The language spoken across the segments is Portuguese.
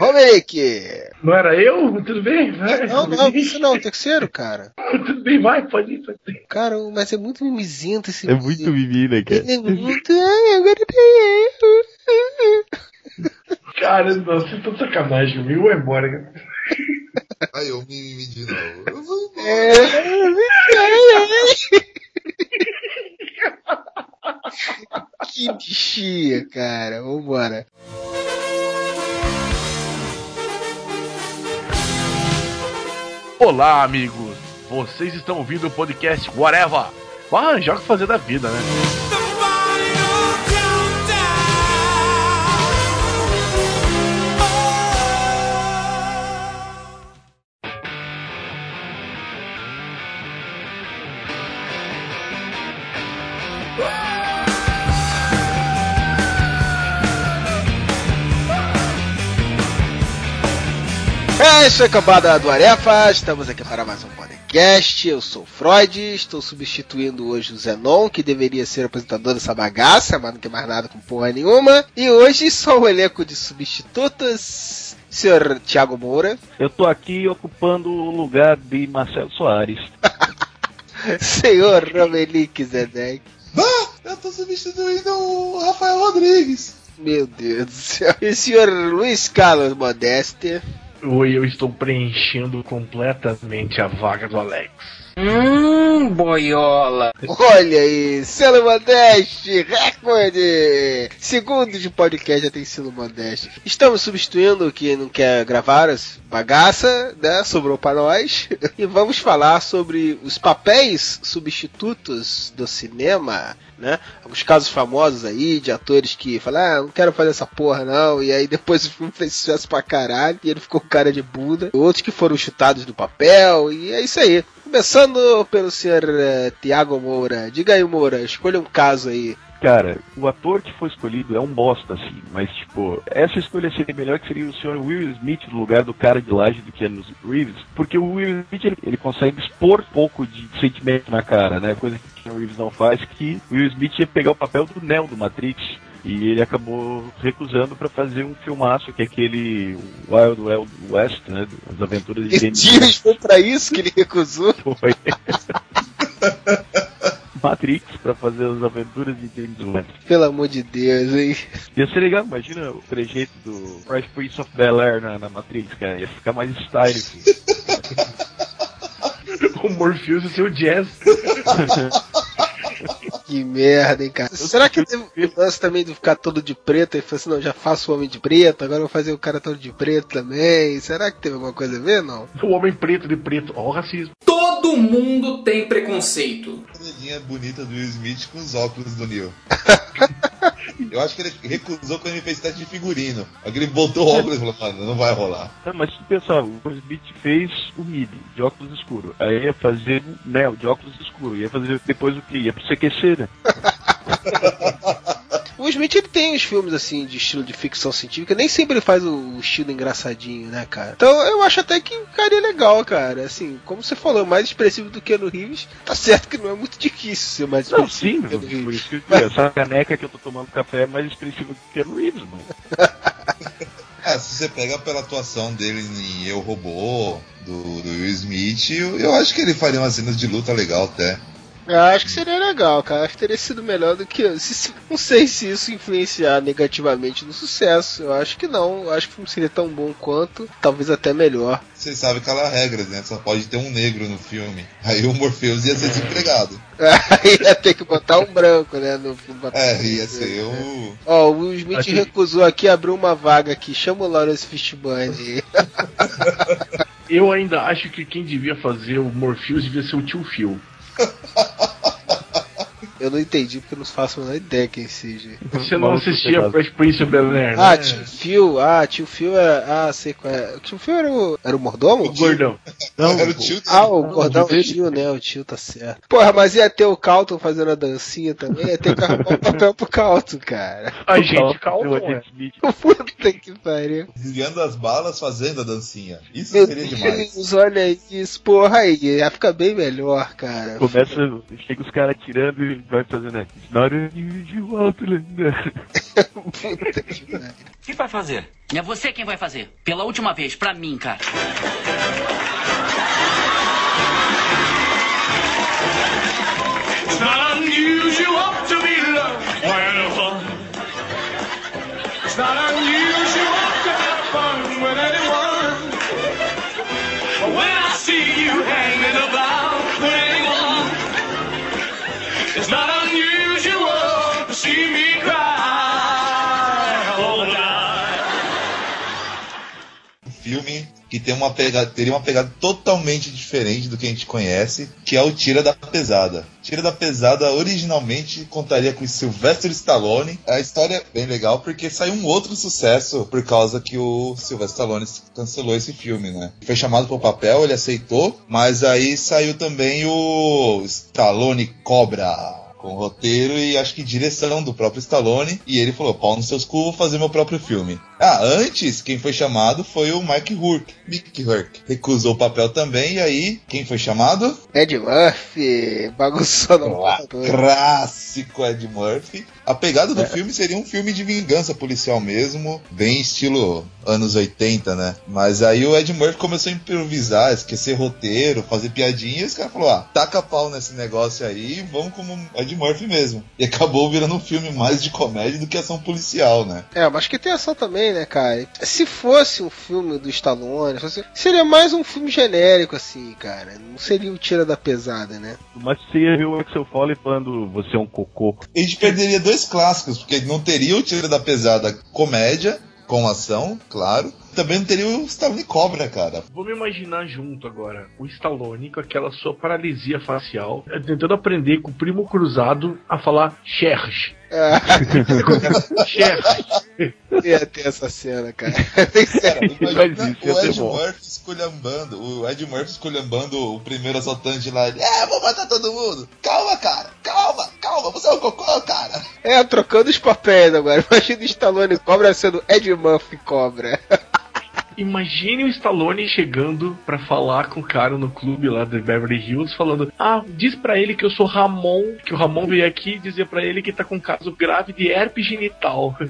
Romerick! Não era eu? Tudo bem? Vai. Não, não, isso não, o terceiro, cara. Tudo bem, vai, pode ir, pode ir. Cara, mas é muito mimizento esse É muito menina, cara. Ele é muito. Ai, agora tem eu. Cara, não, você tá sacanagem comigo, vou embora. cara. Aí eu me, me de novo. Eu vou embora. É. Que bichinha, cara. Vambora. Olá, amigos! Vocês estão ouvindo o podcast Whatever. Vai arranjar o que fazer da vida, né? Isso aí, cambada do Arefa. Estamos aqui para mais um podcast. Eu sou o Freud, estou substituindo hoje o Zenon, que deveria ser o apresentador dessa bagaça, mas não tem mais nada com porra nenhuma. E hoje só o elenco de substitutos. Senhor Tiago Moura, Eu tô aqui ocupando o lugar de Marcelo Soares. senhor Romelique Zedek. Ah, eu tô substituindo o Rafael Rodrigues. Meu Deus do céu. E o senhor Luiz Carlos Modeste. Oi, eu estou preenchendo completamente a vaga do Alex. Hum, boiola. Olha aí, selo Modeste, recorde! Segundo de podcast já tem selo Modeste. Estamos substituindo quem não quer gravar as bagaça, né? Sobrou para nós. E vamos falar sobre os papéis substitutos do cinema, né? Alguns casos famosos aí de atores que falam, ah, não quero fazer essa porra não. E aí depois o filme fez sucesso pra caralho e ele ficou cara de bunda. Outros que foram chutados do papel e é isso aí. Começando pelo senhor eh, Tiago Moura. Diga aí, Moura, escolha um caso aí. Cara, o ator que foi escolhido é um bosta, assim, mas, tipo, essa escolha seria melhor que seria o Sr. Will Smith no lugar do cara de laje do Keanu Reeves, porque o Will Smith, ele, ele consegue expor um pouco de sentimento na cara, né, coisa que o Reeves não faz, que o Will Smith ia pegar o papel do Neo do Matrix, e ele acabou recusando pra fazer um filmaço, que é aquele Wild Wild West, né, as aventuras de James dias foi pra isso que ele recusou. Foi. Matrix pra fazer as aventuras de James West. Pelo amor de Deus, hein? Ia ser legal, imagina o trejeito do Fresh Prince of Bel Air na, na Matrix, cara. Ia ficar mais style. O Morpheus e o seu Jazz. Que merda, hein, cara. Será que teve o lance também de ficar todo de preto e falou assim, não, já faço o homem de preto, agora eu vou fazer o cara todo de preto também. Será que teve alguma coisa a ver, não? O homem preto de preto. Ó, o racismo. Todo mundo tem preconceito. A bonita do Will Smith com os óculos do Neil. Eu acho que ele recusou quando ele fez teste de figurino. Aí ele botou o óculos e falou, mano, não vai rolar. Não, mas se tu pensar, o Will Smith fez o Mid, de óculos escuros. Aí ia fazer o Neo, de óculos escuros. Ia fazer depois o quê? Ia pro CQC, né? O Smith ele tem os filmes assim de estilo de ficção científica, nem sempre ele faz o, estilo engraçadinho, né, cara? Então eu acho até que ficaria legal, cara. Assim, como você falou, mais expressivo do que no Reeves, tá certo que não é muito difícil ser mais Não, expressivo sim, do por que no Reeves. isso que eu digo, essa caneca que eu tô tomando café é mais expressiva do que o Reeves, mano. É, se você pega pela atuação dele em Eu Robô, do, do Will Smith, eu, eu acho que ele faria umas cenas de luta legal até. Eu acho que seria legal, cara. Acho que teria sido melhor do que. não sei se isso influenciar negativamente no sucesso. Eu acho que não. Eu acho que não seria tão bom quanto, talvez até melhor. Vocês sabem aquela regra, né? Só pode ter um negro no filme. Aí o Morpheus ia ser desempregado. Aí ia ter que botar um branco, né? No filme pra- É, ia ser o. Ó, o Will Smith recusou aqui, abriu uma vaga aqui. Chama o Lawrence Fishburne. Eu ainda acho que quem devia fazer o Morpheus devia ser o tio Phil. Eu não entendi porque eu não faço a menor ideia quem seja. Você não assistia. Fresh Prince of Bel Air, Ah, né? tio Phil. Ah, tio Phil era. Ah, sei qual é. O tio Phil era o. Era o mordomo? O gordão. Não, Era o tio dele. Ah, o gordão, o tio, né? O tio tá certo. Porra, mas ia ter o Calton fazendo a dancinha também. Ia ter que arrumar um papel pro Calton, cara. A gente, o. Agente Smith. Puta que pariu. Desviando as balas, fazendo a dancinha. Isso Meu seria demais. Deus, olha isso. Porra aí. Ia ficar bem melhor, cara. Começa, chega os caras tirando e vai fazendo, né? It's not unusual to linger. Puta que pariu. O que vai fazer? É você quem vai fazer. Pela última vez, pra mim, cara. It's not unusual to be loved whenever. It's not unusual it's not unusual to see me que tem uma pegada, teria uma pegada totalmente diferente do que a gente conhece, que é o Tira da Pesada. Tira da Pesada originalmente contaria com Sylvester Stallone. A história é bem legal porque saiu um outro sucesso por causa que o Sylvester Stallone cancelou esse filme, né? Foi chamado para o papel, ele aceitou, mas aí saiu também o Stallone Cobra com roteiro e acho que direção do próprio Stallone. E ele falou: pau nos seus cu, vou fazer meu próprio filme. Ah, antes, quem foi chamado foi o Mike Hurk. Mick Hurk. Recusou o papel também, e aí, quem foi chamado? Ed Murphy, bagunçou porra toda. Clássico Ed Murphy. A pegada do filme seria um filme de vingança policial mesmo, bem estilo anos 80, né? Mas aí o Ed Murphy começou a improvisar, esquecer roteiro, fazer piadinha, e os caras falaram, ah, taca pau nesse negócio aí, vamos como Ed Murphy mesmo. E acabou virando um filme mais de comédia do que ação policial, né? É, mas que tem ação também, né, cara? Se fosse um filme do Stallone, fosse- seria mais um filme genérico, assim, cara. Não seria o Tira da Pesada, né? Mas você ia ver o Axel Foley falando você é um cocô. A gente perderia dois clássicos, porque não teria o Tiro da Pesada comédia, com ação, claro. Também não teria o Stallone Cobra, cara. Vamos imaginar junto agora o Stallone com aquela sua paralisia facial, eh, tentando aprender com o primo cruzado a falar Cherche. É, ia ter essa cena, cara. Tem Cara, imagina ia o Ed. Murphy esculhambando, o Ed Murphy esculhambando o primeiro assaltante lá. Ele, é, vou matar todo mundo. Calma, cara, calma, calma, você é um cocô, cara. É, trocando os papéis agora. Imagina o Stallone Cobra sendo Ed Murphy Cobra. Imagine o Stallone chegando pra falar com o cara no clube lá de Beverly Hills, falando: Ah, diz pra ele que eu sou Ramon, que o Ramon veio aqui dizer pra ele que tá com um caso grave de herpes genital.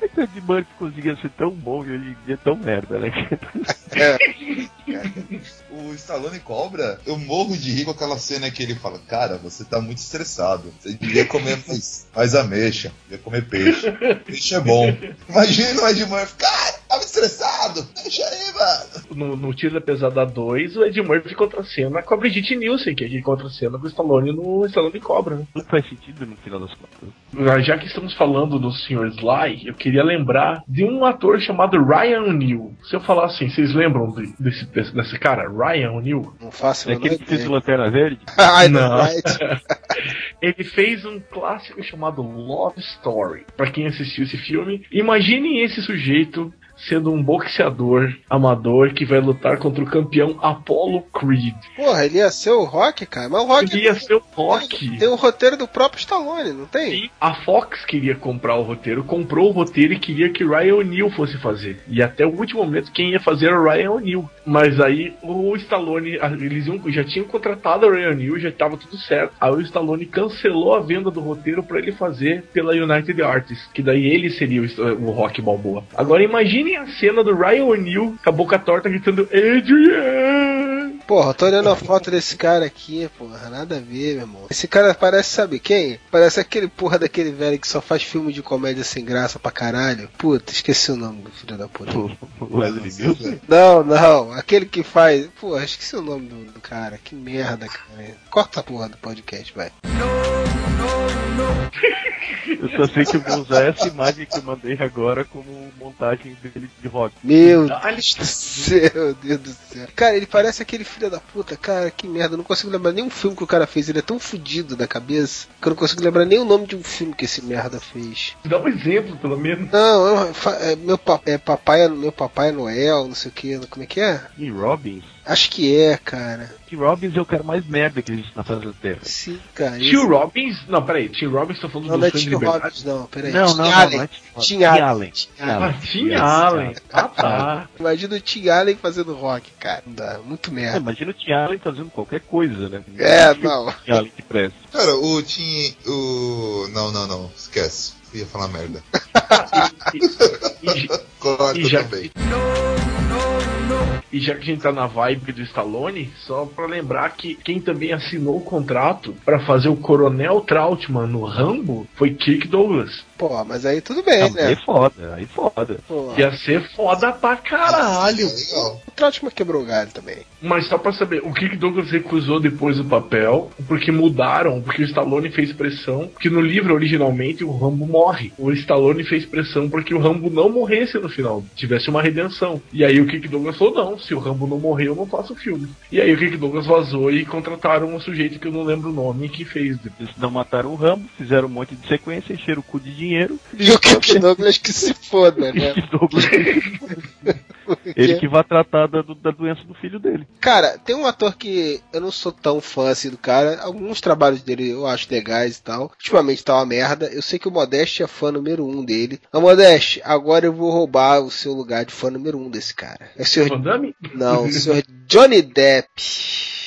Esse Ed Murphy conseguia ser tão bom e hoje em dia é tão merda, né? O Stallone Cobra, eu morro de rir com aquela cena que ele fala: Cara, você tá muito estressado. Você devia comer mais, mais ameixa, devia comer peixe. Peixe é bom. Imagina o Ed Murphy, cara, tava estressado. Deixa aí, mano. No, no Tiro da Pesada 2, o Ed Murphy contracena com a Brigitte Nielsen, que é que contracena com o Stallone no Stallone Cobra. né? Não faz sentido no final das contas. Já que estamos falando do Sr. Sly, eu queria lembrar de um ator chamado Ryan O'Neill. Se eu falar assim, vocês lembram de- desse, desse cara, Ryan O'Neill? Não faço É aquele que fez o. Lanterna Verde? Ai, Não. Ele fez um clássico chamado Love Story. Pra quem assistiu esse filme, imaginem esse sujeito sendo um boxeador amador que vai lutar contra o campeão Apollo Creed. Porra, ele ia ser o Rock, cara. Mas o Rock Ele ia ser o Rock. tem o roteiro do próprio Stallone, não tem? Sim, a Fox queria comprar o roteiro, comprou o roteiro e queria que Ryan O'Neal fosse fazer. E até o último momento quem ia fazer era o Ryan O'Neal. Mas aí o Stallone, eles iam- já tinham contratado o Ryan O'Neal, já estava tudo certo. Aí o Stallone cancelou a venda do roteiro para ele fazer pela United Artists, que daí ele seria o, o Rock Balboa. Agora imaginem a cena do Ryan O'Neal com a boca torta gritando Adrian! Porra, tô olhando a foto desse cara aqui, porra, nada a ver, meu irmão. Esse cara parece, sabe quem? Parece aquele porra daquele velho que só faz filme de comédia sem graça pra caralho. Puta, esqueci o nome do filho da puta. O Wesley Mills? Não, não, aquele que faz. Porra, esqueci o nome do, do cara. Que merda, cara. Corta a porra do podcast, vai. Eu só sei que eu vou usar essa imagem que eu mandei agora como montagem dele de rock. Meu Deus do céu, meu Deus do céu. Cara, ele parece aquele filho da puta, cara, que merda. Eu não consigo lembrar nenhum filme que o cara fez. Ele é tão fudido da cabeça que eu não consigo lembrar nem o nome de um filme que esse merda fez. Dá um exemplo, pelo menos. Não, eu- fa- é, meu, pa- é, papai, meu papai é Noel, não sei o que, como é que é? E Robbins? Acho que é, cara. Que Robbins é o cara mais merda que existe na face da Terra. Sim, cara. Tio Robbins. Não, peraí. Tio Robbins tá falando Não, do não é liberdade. Robbins, não, peraí. Não, Tim não, não, Allen. não é Tim Tim Allen. Allen. Tim Tim Allen. Ah, Allen. Tim Allen. Ah, tá. Imagina o Tim Allen fazendo rock, cara. Não dá, muito É, merda. imagina o Tim Allen fazendo qualquer coisa, né? É, não. Tim Allen que presta. Cara, o Tim. O. Não, não, não. Esquece. Eu ia falar merda. E, Corta e também. E já que a gente tá na vibe do Stallone, só pra lembrar que quem também assinou o contrato pra fazer o Coronel Trautmann no Rambo foi Kirk Douglas. Pô, mas aí tudo bem, Ah, mas aí né? foda, aí foda. Pô, Ia ser foda pra caralho. O Trautmann quebrou o galho também. Mas só pra saber, o Kirk Douglas recusou depois o papel, porque mudaram, porque o Stallone fez pressão, porque no livro originalmente o Rambo morre. O Stallone fez pressão porque o Rambo não morresse no final, tivesse uma redenção. E aí o Kirk Douglas falou, não, se o Rambo não morrer, eu não faço o filme. E aí o Kirk Douglas vazou e contrataram um sujeito que eu não lembro o nome que fez. Eles não mataram o Rambo, fizeram um monte de sequência, encheram o cu de dinheiro. E o Kirk Douglas que se foda, né? Kirk Douglas, ele que vai tratar da, da doença do filho dele. Cara, tem um ator que eu não sou tão fã assim do cara. Alguns trabalhos dele eu acho legais e tal. Ultimamente tá uma merda. Eu sei que o Modeste é fã número um dele. Ô Modeste, agora eu vou roubar o seu lugar de fã número um desse cara. É o senhor. Não, o senhor Johnny Depp.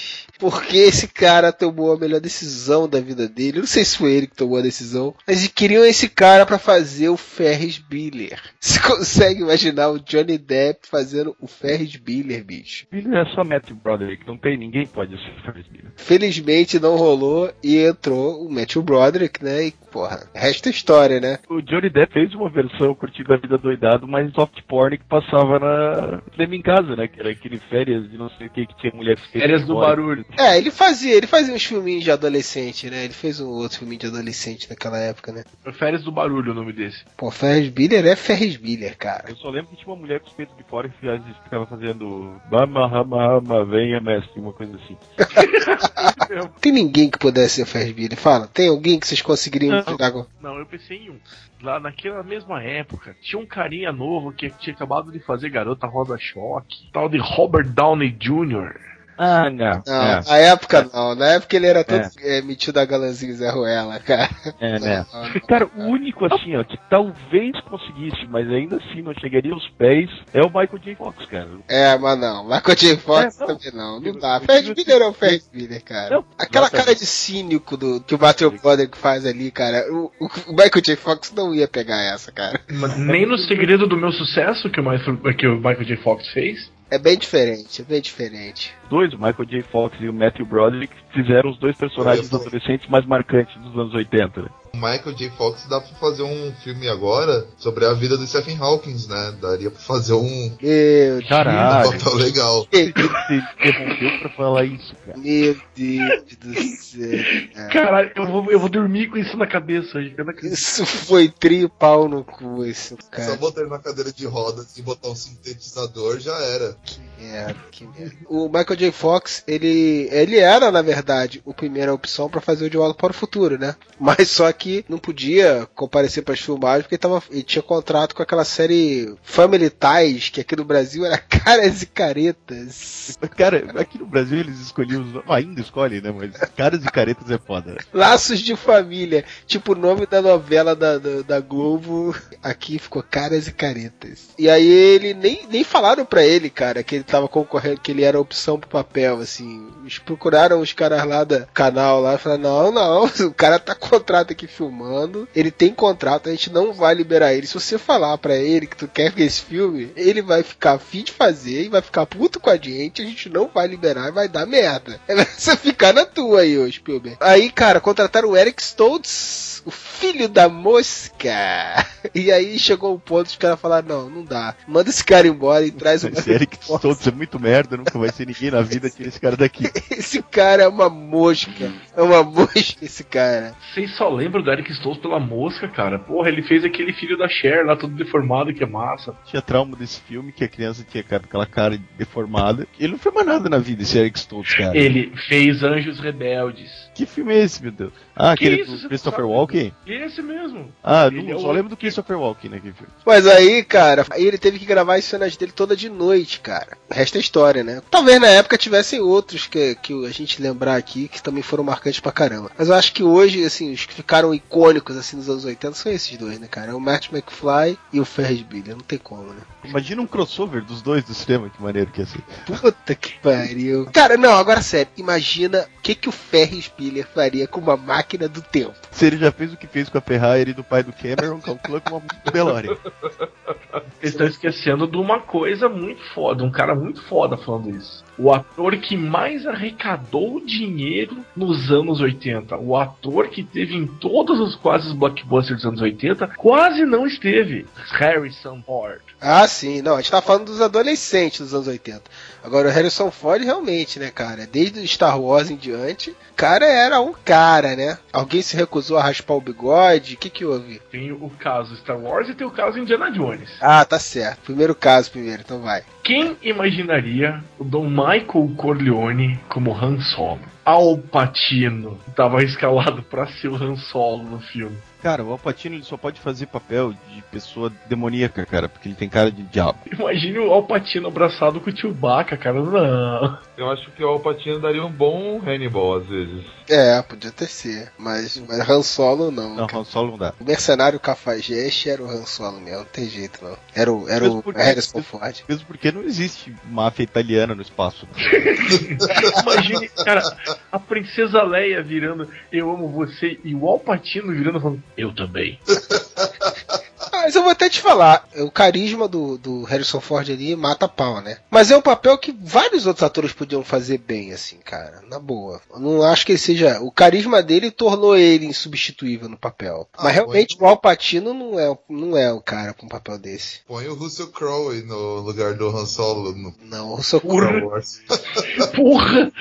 Porque esse cara tomou a melhor decisão da vida dele. Eu não sei se foi ele que tomou a decisão, mas queriam esse cara pra fazer o Ferris Bueller. Você consegue imaginar o Johnny Depp fazendo o Ferris Bueller, bicho? Filho é só Matthew Broderick, não tem ninguém que pode ser Ferris Bueller. Felizmente não rolou e entrou o Matthew Broderick, né? E, porra, resta história, né? O Johnny Depp fez uma versão curtindo a vida doidado, mas soft porn que passava na cinema em casa, né? Que era aquele férias de não sei o que que tinha mulher que Férias do barulho. É, ele fazia, ele fazia uns filminhos de adolescente, né? Ele fez um outro filminho de adolescente naquela época, né? Férias do barulho o nome desse. Pô, Ferris Bueller é Ferris Bueller, cara. Eu só lembro que tinha uma mulher com os peitos de fora que ficava fazendo Bama, Rama, Rama, venha, mestre, uma coisa assim. Tem ninguém que pudesse ser o Ferris Bueller. Fala, tem alguém que vocês conseguiriam Não. Não, eu pensei em um. Lá naquela mesma época, tinha um carinha novo que tinha acabado de fazer Garota Rosa Choque, tal de Robert Downey Jr. Ah, não. Não, É, na época não. Na época ele era todo é, metido a galanzinho Zé Ruela, cara. é, né? Não, não. Cara, o único assim, ó, que talvez conseguisse, mas ainda assim não chegaria aos pés, é o Michael J. Fox, cara. É, mas não. Michael J. Fox É, não. também não. Não dá. Ferris Bueller é o Ferris Bueller, cara. Não, Aquela cara de cínico do, que o Matthew Broderick faz ali, cara. O, o- o Michael J. Fox não ia pegar essa, cara. Mas Nem no segredo do meu sucesso que o, Michael, que o Michael J. Fox fez. É bem diferente, é bem diferente. Dois, o Michael J. Fox e o Matthew Broderick, fizeram os dois personagens adolescentes mais marcantes dos anos 80. né? O Michael J. Fox dá pra fazer um filme agora sobre a vida do Stephen Hawking, né? Daria pra fazer um, Meu um Caralho, papel legal. Você interrompeu pra falar isso, cara. meu Deus do céu. cara. Caralho, eu vou, eu vou dormir com isso na cabeça hoje. Isso foi tri pau no cu, isso, Só cara. botar ele na cadeira de rodas e botar um sintetizador já era. Que merda, que merda. O Michael J. Fox, ele, ele era, na verdade, o primeira opção pra fazer o De Volta para o Futuro, né? Mas só que não podia comparecer pras filmagens porque ele, tava, ele tinha contrato com aquela série Family Ties, que aqui no Brasil era Caras e Caretas. Cara, aqui no Brasil eles escolhiam os. Ah, ainda escolhem, né? Mas caras e caretas é foda. Laços de Família. Tipo o nome da novela da, da, da Globo. Aqui ficou Caras e Caretas. E aí ele nem, nem falaram pra ele, cara, que ele tava concorrendo, que ele era opção pro papel, assim. Eles procuraram os caras lá do canal lá e falaram, não, não, o cara tá com contrato aqui filmando, ele tem contrato, a gente não vai liberar ele. Se você falar pra ele que tu quer ver esse filme, ele vai ficar afim de fazer e vai ficar puto com a gente, a gente não vai liberar e vai dar merda. É você ficar na tua aí, ô Spielberg. Aí, cara, contrataram o Eric Stoltz, o filho da mosca. E aí chegou o ponto de os caras falaram, não, não dá. Manda esse cara embora e traz o Esse Eric Stoltz é muito merda, nunca vai ser ninguém na vida, tira esse cara daqui. Esse cara é uma mosca. É uma mosca esse cara. Vocês só lembram do Eric Stoltz pela mosca, cara. Porra, ele fez aquele filho da Cher lá, todo deformado, que é massa. Tinha trauma desse filme que a criança tinha cara- aquela cara deformada. Ele não fez mais nada na vida, esse Eric Stoltz, cara. Ele fez Anjos Rebeldes. Que filme é esse, meu Deus? Ah, Que aquele isso, do Christopher sabe? Walken? Esse mesmo. Ah, não, é só o- lembro do Christopher Walken naquele filme. Mas aí, cara, aí ele teve que gravar as cenas dele toda de noite, cara. Resta a história, né? Talvez na época tivessem outros que, que a gente lembrar aqui que também foram marcantes pra caramba. Mas eu acho que hoje, assim, os que ficaram icônicos assim nos anos 80 são esses dois, né, cara? O Matt McFly e o Ferris Bueller, não tem como, né? Imagina um crossover dos dois do cinema, que maneiro que ia ser. Puta que pariu. Cara, não, agora sério, imagina o que, que o Ferris Bueller faria com uma máquina do tempo. Se ele já fez o que fez com a Ferrari do pai do Cameron, calcula com uma DeLorean. Eles estão esquecendo de uma coisa muito foda, um cara muito foda falando isso. O ator que mais arrecadou dinheiro nos anos 80. O ator que teve em todos os quase os blockbusters dos anos 80, quase não esteve. Harrison Ford. Ah, sim, não, a gente tá falando dos adolescentes dos anos 80. Agora o Harrison Ford realmente, né, cara? Desde o Star Wars em diante, o cara era um cara, né? Alguém se recusou a raspar o bigode? O que que houve? Tem o caso Star Wars e tem o caso Indiana Jones. Ah, tá certo. Primeiro caso primeiro, então vai. Quem imaginaria o Dom Michael Corleone como Han Solo? Al Pacino estava escalado pra ser o Han Solo no filme. Cara, o Alpatino ele só pode fazer papel de pessoa demoníaca, cara, porque ele tem cara de diabo. Imagine o Al Pacino abraçado com o Chewbacca, cara. Não. Eu acho que o Alpatino daria um bom Hannibal às vezes. É, podia ter ser. Mas, mas Han Solo não. Não, cara. Han Solo não dá. O mercenário cafajeste era o Han Solo mesmo, não tem jeito não. Era o, era Mesmo o porque- Harrison Ford. Mesmo porque não existe máfia italiana no espaço. Imagine, cara, a princesa Leia virando Eu amo você e o Al Pacino virando falando Eu também. Mas eu vou até te falar, o carisma do, do Harrison Ford ali mata a pau, né? Mas é um papel que vários outros atores podiam fazer bem, assim, cara. Na boa. Eu não acho que ele seja. O carisma dele tornou ele insubstituível no papel. Ah, Mas realmente o Al Pacino não é, não é o cara com um papel desse. Põe o Russell Crowe no lugar do Han Solo no Não, o Star Wars. Porra!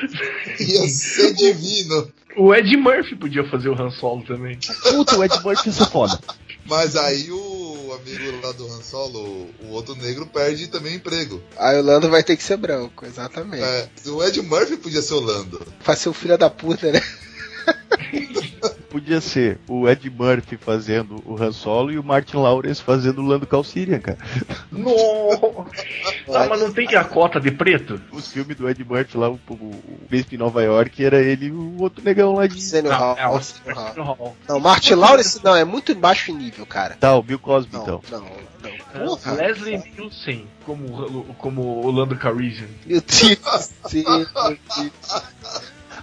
Ia ser divino. O Ed Murphy podia fazer o Han Solo também. Puta, o Ed Murphy ia foda. Mas aí o amigo lá do Han Solo, o outro negro, perde também emprego. Aí o Lando vai ter que ser branco, exatamente. É, o Ed Murphy podia ser o Lando. Vai ser o filho da puta, né? Podia ser o Ed Murphy fazendo o Han Solo e o Martin Lawrence fazendo o Lando Calciria, cara. Não! Ah, mas não tem a cota de preto? Os filmes do Ed Murphy lá, o, o, o Príncipe em Nova York, era ele e o outro negão lá de. Arsenio Não, Hall. é o Arsenio Hall. Não, Martin Lawrence não, é muito baixo nível, cara. Tá, o Bill Cosby Não, então. não, não. É, Porra. Leslie Nielsen como, como o Lando Calrissian. Meu Deus meu Deus.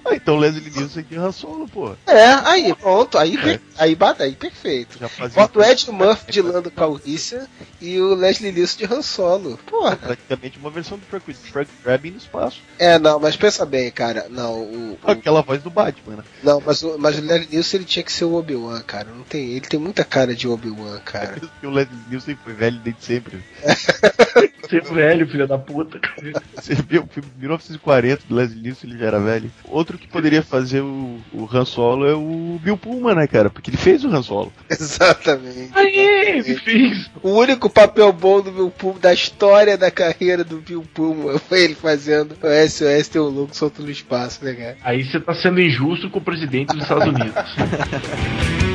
Ah, então Leslie Nielsen de Han Solo, pô. É, aí, pronto, aí, per- aí, bate- aí perfeito. Já fazia Bota o Ed Murphy de Lando Calrissian e o Leslie Nielsen de Han Solo. Porra. praticamente uma versão do Frank, Frank Drabin no espaço. É, não, mas pensa bem, cara. Não, o, o- Aquela voz do Batman, né? não mas, o, mas o Leslie Nielsen ele tinha que ser o Obi-Wan, cara. Não tem, ele tem muita cara de Obi-Wan, cara. Que o Leslie Nielsen foi velho desde sempre. Você é velho, filho da puta. Você vê o filme de 1940 do Leslie Nielsen, ele já era velho. Outro que poderia fazer o, o Han Solo é o Bill Pullman, né, cara? Porque ele fez o Han Solo. Exatamente. Aí, ele fez. O único papel bom do Bill Pullman, da história da carreira do Bill Pullman, foi ele fazendo o SOS Teu Louco Solto no Espaço, né, cara? Aí você tá sendo injusto com o presidente dos Estados Unidos.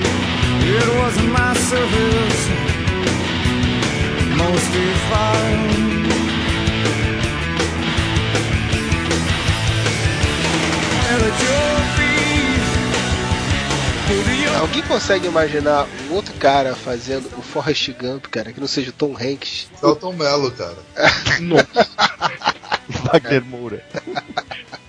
It wasn't my service, most defined. Alguém consegue imaginar um outro cara fazendo o Forrest Gump, cara, que não seja o Tom Hanks? Celton Mello, cara. Nossa, Wagner Moura.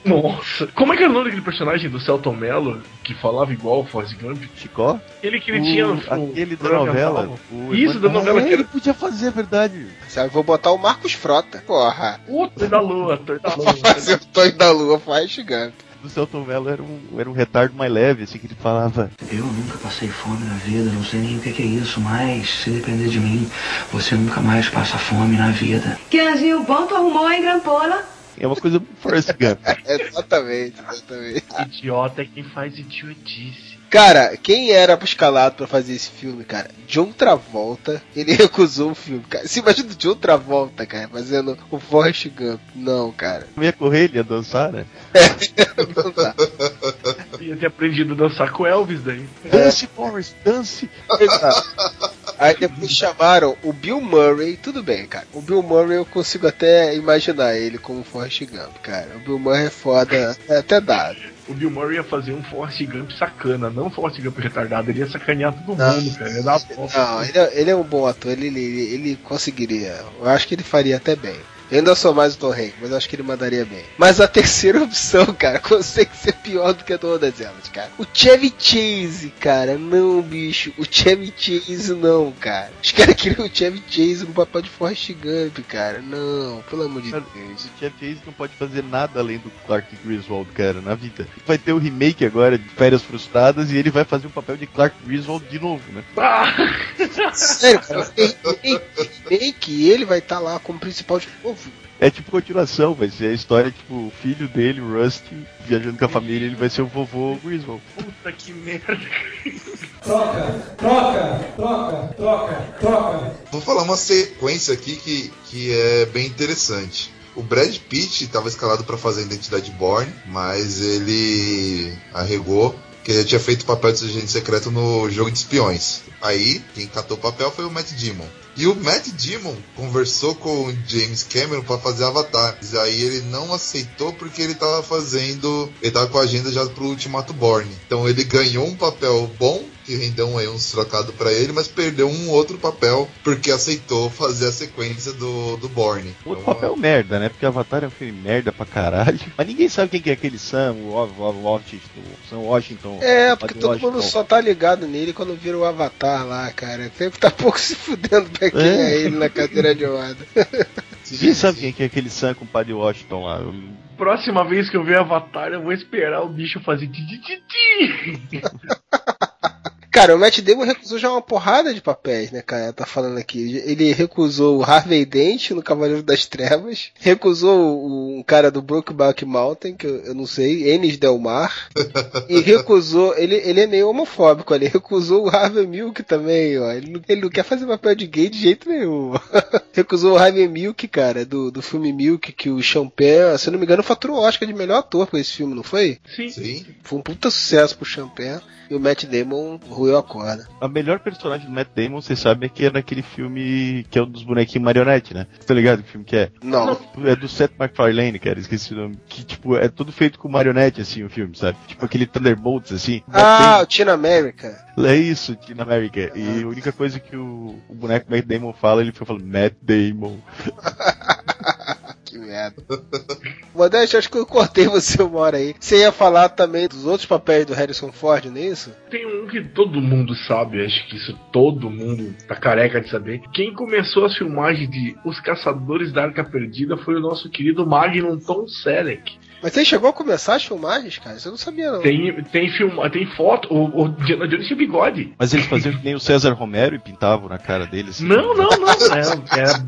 nossa. Como é que era o nome daquele personagem do Celton Mello que falava igual o Forrest Gump? Chicó? Ele que ele tinha O- aquele da novela. O Isso, da novela Ah, que ele podia fazer, é verdade. Sabe, vou botar o Marcos Frota. Porra. O Tor da Lua, Tor da Lua. fazer o Toy da Lua, Forrest Gump. O Celton Mello era um, era um retardo mais leve, assim, que ele falava. Eu nunca passei fome na vida, não sei nem o que que é isso, mas se depender de mim, você nunca mais passa fome na vida. Quinzinho bom tu arrumou, hein, Grampola? É uma coisa Forrest Gump. exatamente, exatamente. Idiota é quem faz idiotice. Cara, quem era escalado pra fazer esse filme, cara? John Travolta, ele recusou o filme, cara. Se imagina o John Travolta, cara, fazendo o Forrest Gump. Não, cara. Não ia correr, ele ia dançar, né? Não dá. Ia ter aprendido a dançar com Elvis daí. Dance, Forrest, dance! Exato. Aí depois chamaram o Bill Murray, tudo bem, cara. O Bill Murray eu consigo até imaginar ele como Forrest Gump, cara. O Bill Murray é foda, é até dado. O Bill Murray ia fazer um Forrest Gump sacana, não um Forrest Gump retardado. Ele ia sacanear todo Não. mundo, cara. Dar Não, ele é, ele é um bom ator, ele, ele, ele conseguiria. Eu acho que ele faria até bem. Eu ainda sou mais o Tom Hanks, mas eu acho que ele mandaria bem. Mas a terceira opção, cara, consegue ser pior do que todas elas, cara. O Chevy Chase, cara, não, bicho. O Chevy Chase não, cara. Os caras queriam o Chevy Chase no papel de Forrest Gump, cara. Não, pelo amor de Cara, Deus. O Jeff Chase não pode fazer nada além do Clark Griswold, cara, na vida. Vai ter o remake agora de Férias Frustradas e ele vai fazer o papel de Clark Griswold de novo, né? Ah! Sério, cara, tem remake, e ele vai estar lá como principal de novo. É tipo continuação, vai ser a história, tipo, o filho dele, o Rusty, viajando com a família, ele vai ser o vovô Griswold. Puta que merda. Troca, troca, troca, troca, troca. Vou falar uma sequência aqui que, que é bem interessante. O Brad Pitt estava escalado para fazer a Identidade Born, mas ele arregou que ele tinha feito o papel de agente secreto no jogo de espiões. Aí, quem catou o papel foi o Matt Damon. E o Matt Damon conversou com o James Cameron para fazer Avatar. Mas aí ele não aceitou porque ele tava fazendo. Ele tava com a agenda já pro Ultimato Born. Então ele ganhou um papel bom, que rendeu aí uns trocados para ele, mas perdeu um outro papel porque aceitou fazer a sequência do, do Born. Outro Então, papel merda, né? Porque Avatar é um filme merda pra caralho. Mas ninguém sabe quem que é aquele Sam, o Wa- Wa- Washington. Sam Washington. É, o porque todo Washington. mundo só tá ligado nele quando vira o Avatar lá, cara. Sempre tá pouco se fudendo pra quem é, É. ele na cadeira de roda. Ninguém sabe quem que é aquele Sam com o Padre Washington lá. Próxima vez que eu ver Avatar, eu vou esperar o bicho fazer. Cara, o Matt Damon recusou já uma porrada de papéis, né, cara? Tá falando aqui. Ele recusou o Harvey Dent no Cavaleiro das Trevas. Recusou o, um cara do Brokeback Mountain, que eu, eu não sei, Enes Del Mar. E recusou, ele, ele é meio homofóbico ali. Recusou o Harvey Milk também, ó. Ele não, ele não quer fazer papel de gay de jeito nenhum. recusou o Harvey Milk, cara, do, do filme Milk, que o Champagne, se eu não me engano, faturou Oscar de melhor ator por esse filme, não foi? Sim. Sim. Foi um puta sucesso pro Champagne. E o Matt Damon ruiu a corda. A melhor personagem do Matt Damon, vocês sabem, é que é naquele filme que é o dos bonequinhos marionete, né? Tá ligado que filme que é? Não. É do Seth MacFarlane, cara, esqueci o nome. Que, tipo, é tudo feito com marionete, assim, o filme, sabe? Tipo aquele Thunderbolts, assim. Ah, o Teen America. É isso, Teen America. E a única coisa que o, o boneco Matt Damon fala, ele foi falando Matt Damon. Que merda. Modeste, acho que eu cortei você uma hora aí. Você ia falar também dos outros papéis do Harrison Ford, não é isso? Tem um que todo mundo sabe, acho que isso todo mundo tá careca de saber. Quem começou as filmagens de Os Caçadores da Arca Perdida foi o nosso querido Magnum Tom Selleck. Mas ele chegou a começar as filmagens, cara? Você não sabia, não. Tem, tem, filma, tem foto, o, o Indiana Jones tinha bigode. Mas eles faziam que nem o César Romero e pintavam na cara deles. assim. Não, não, não. Era, era,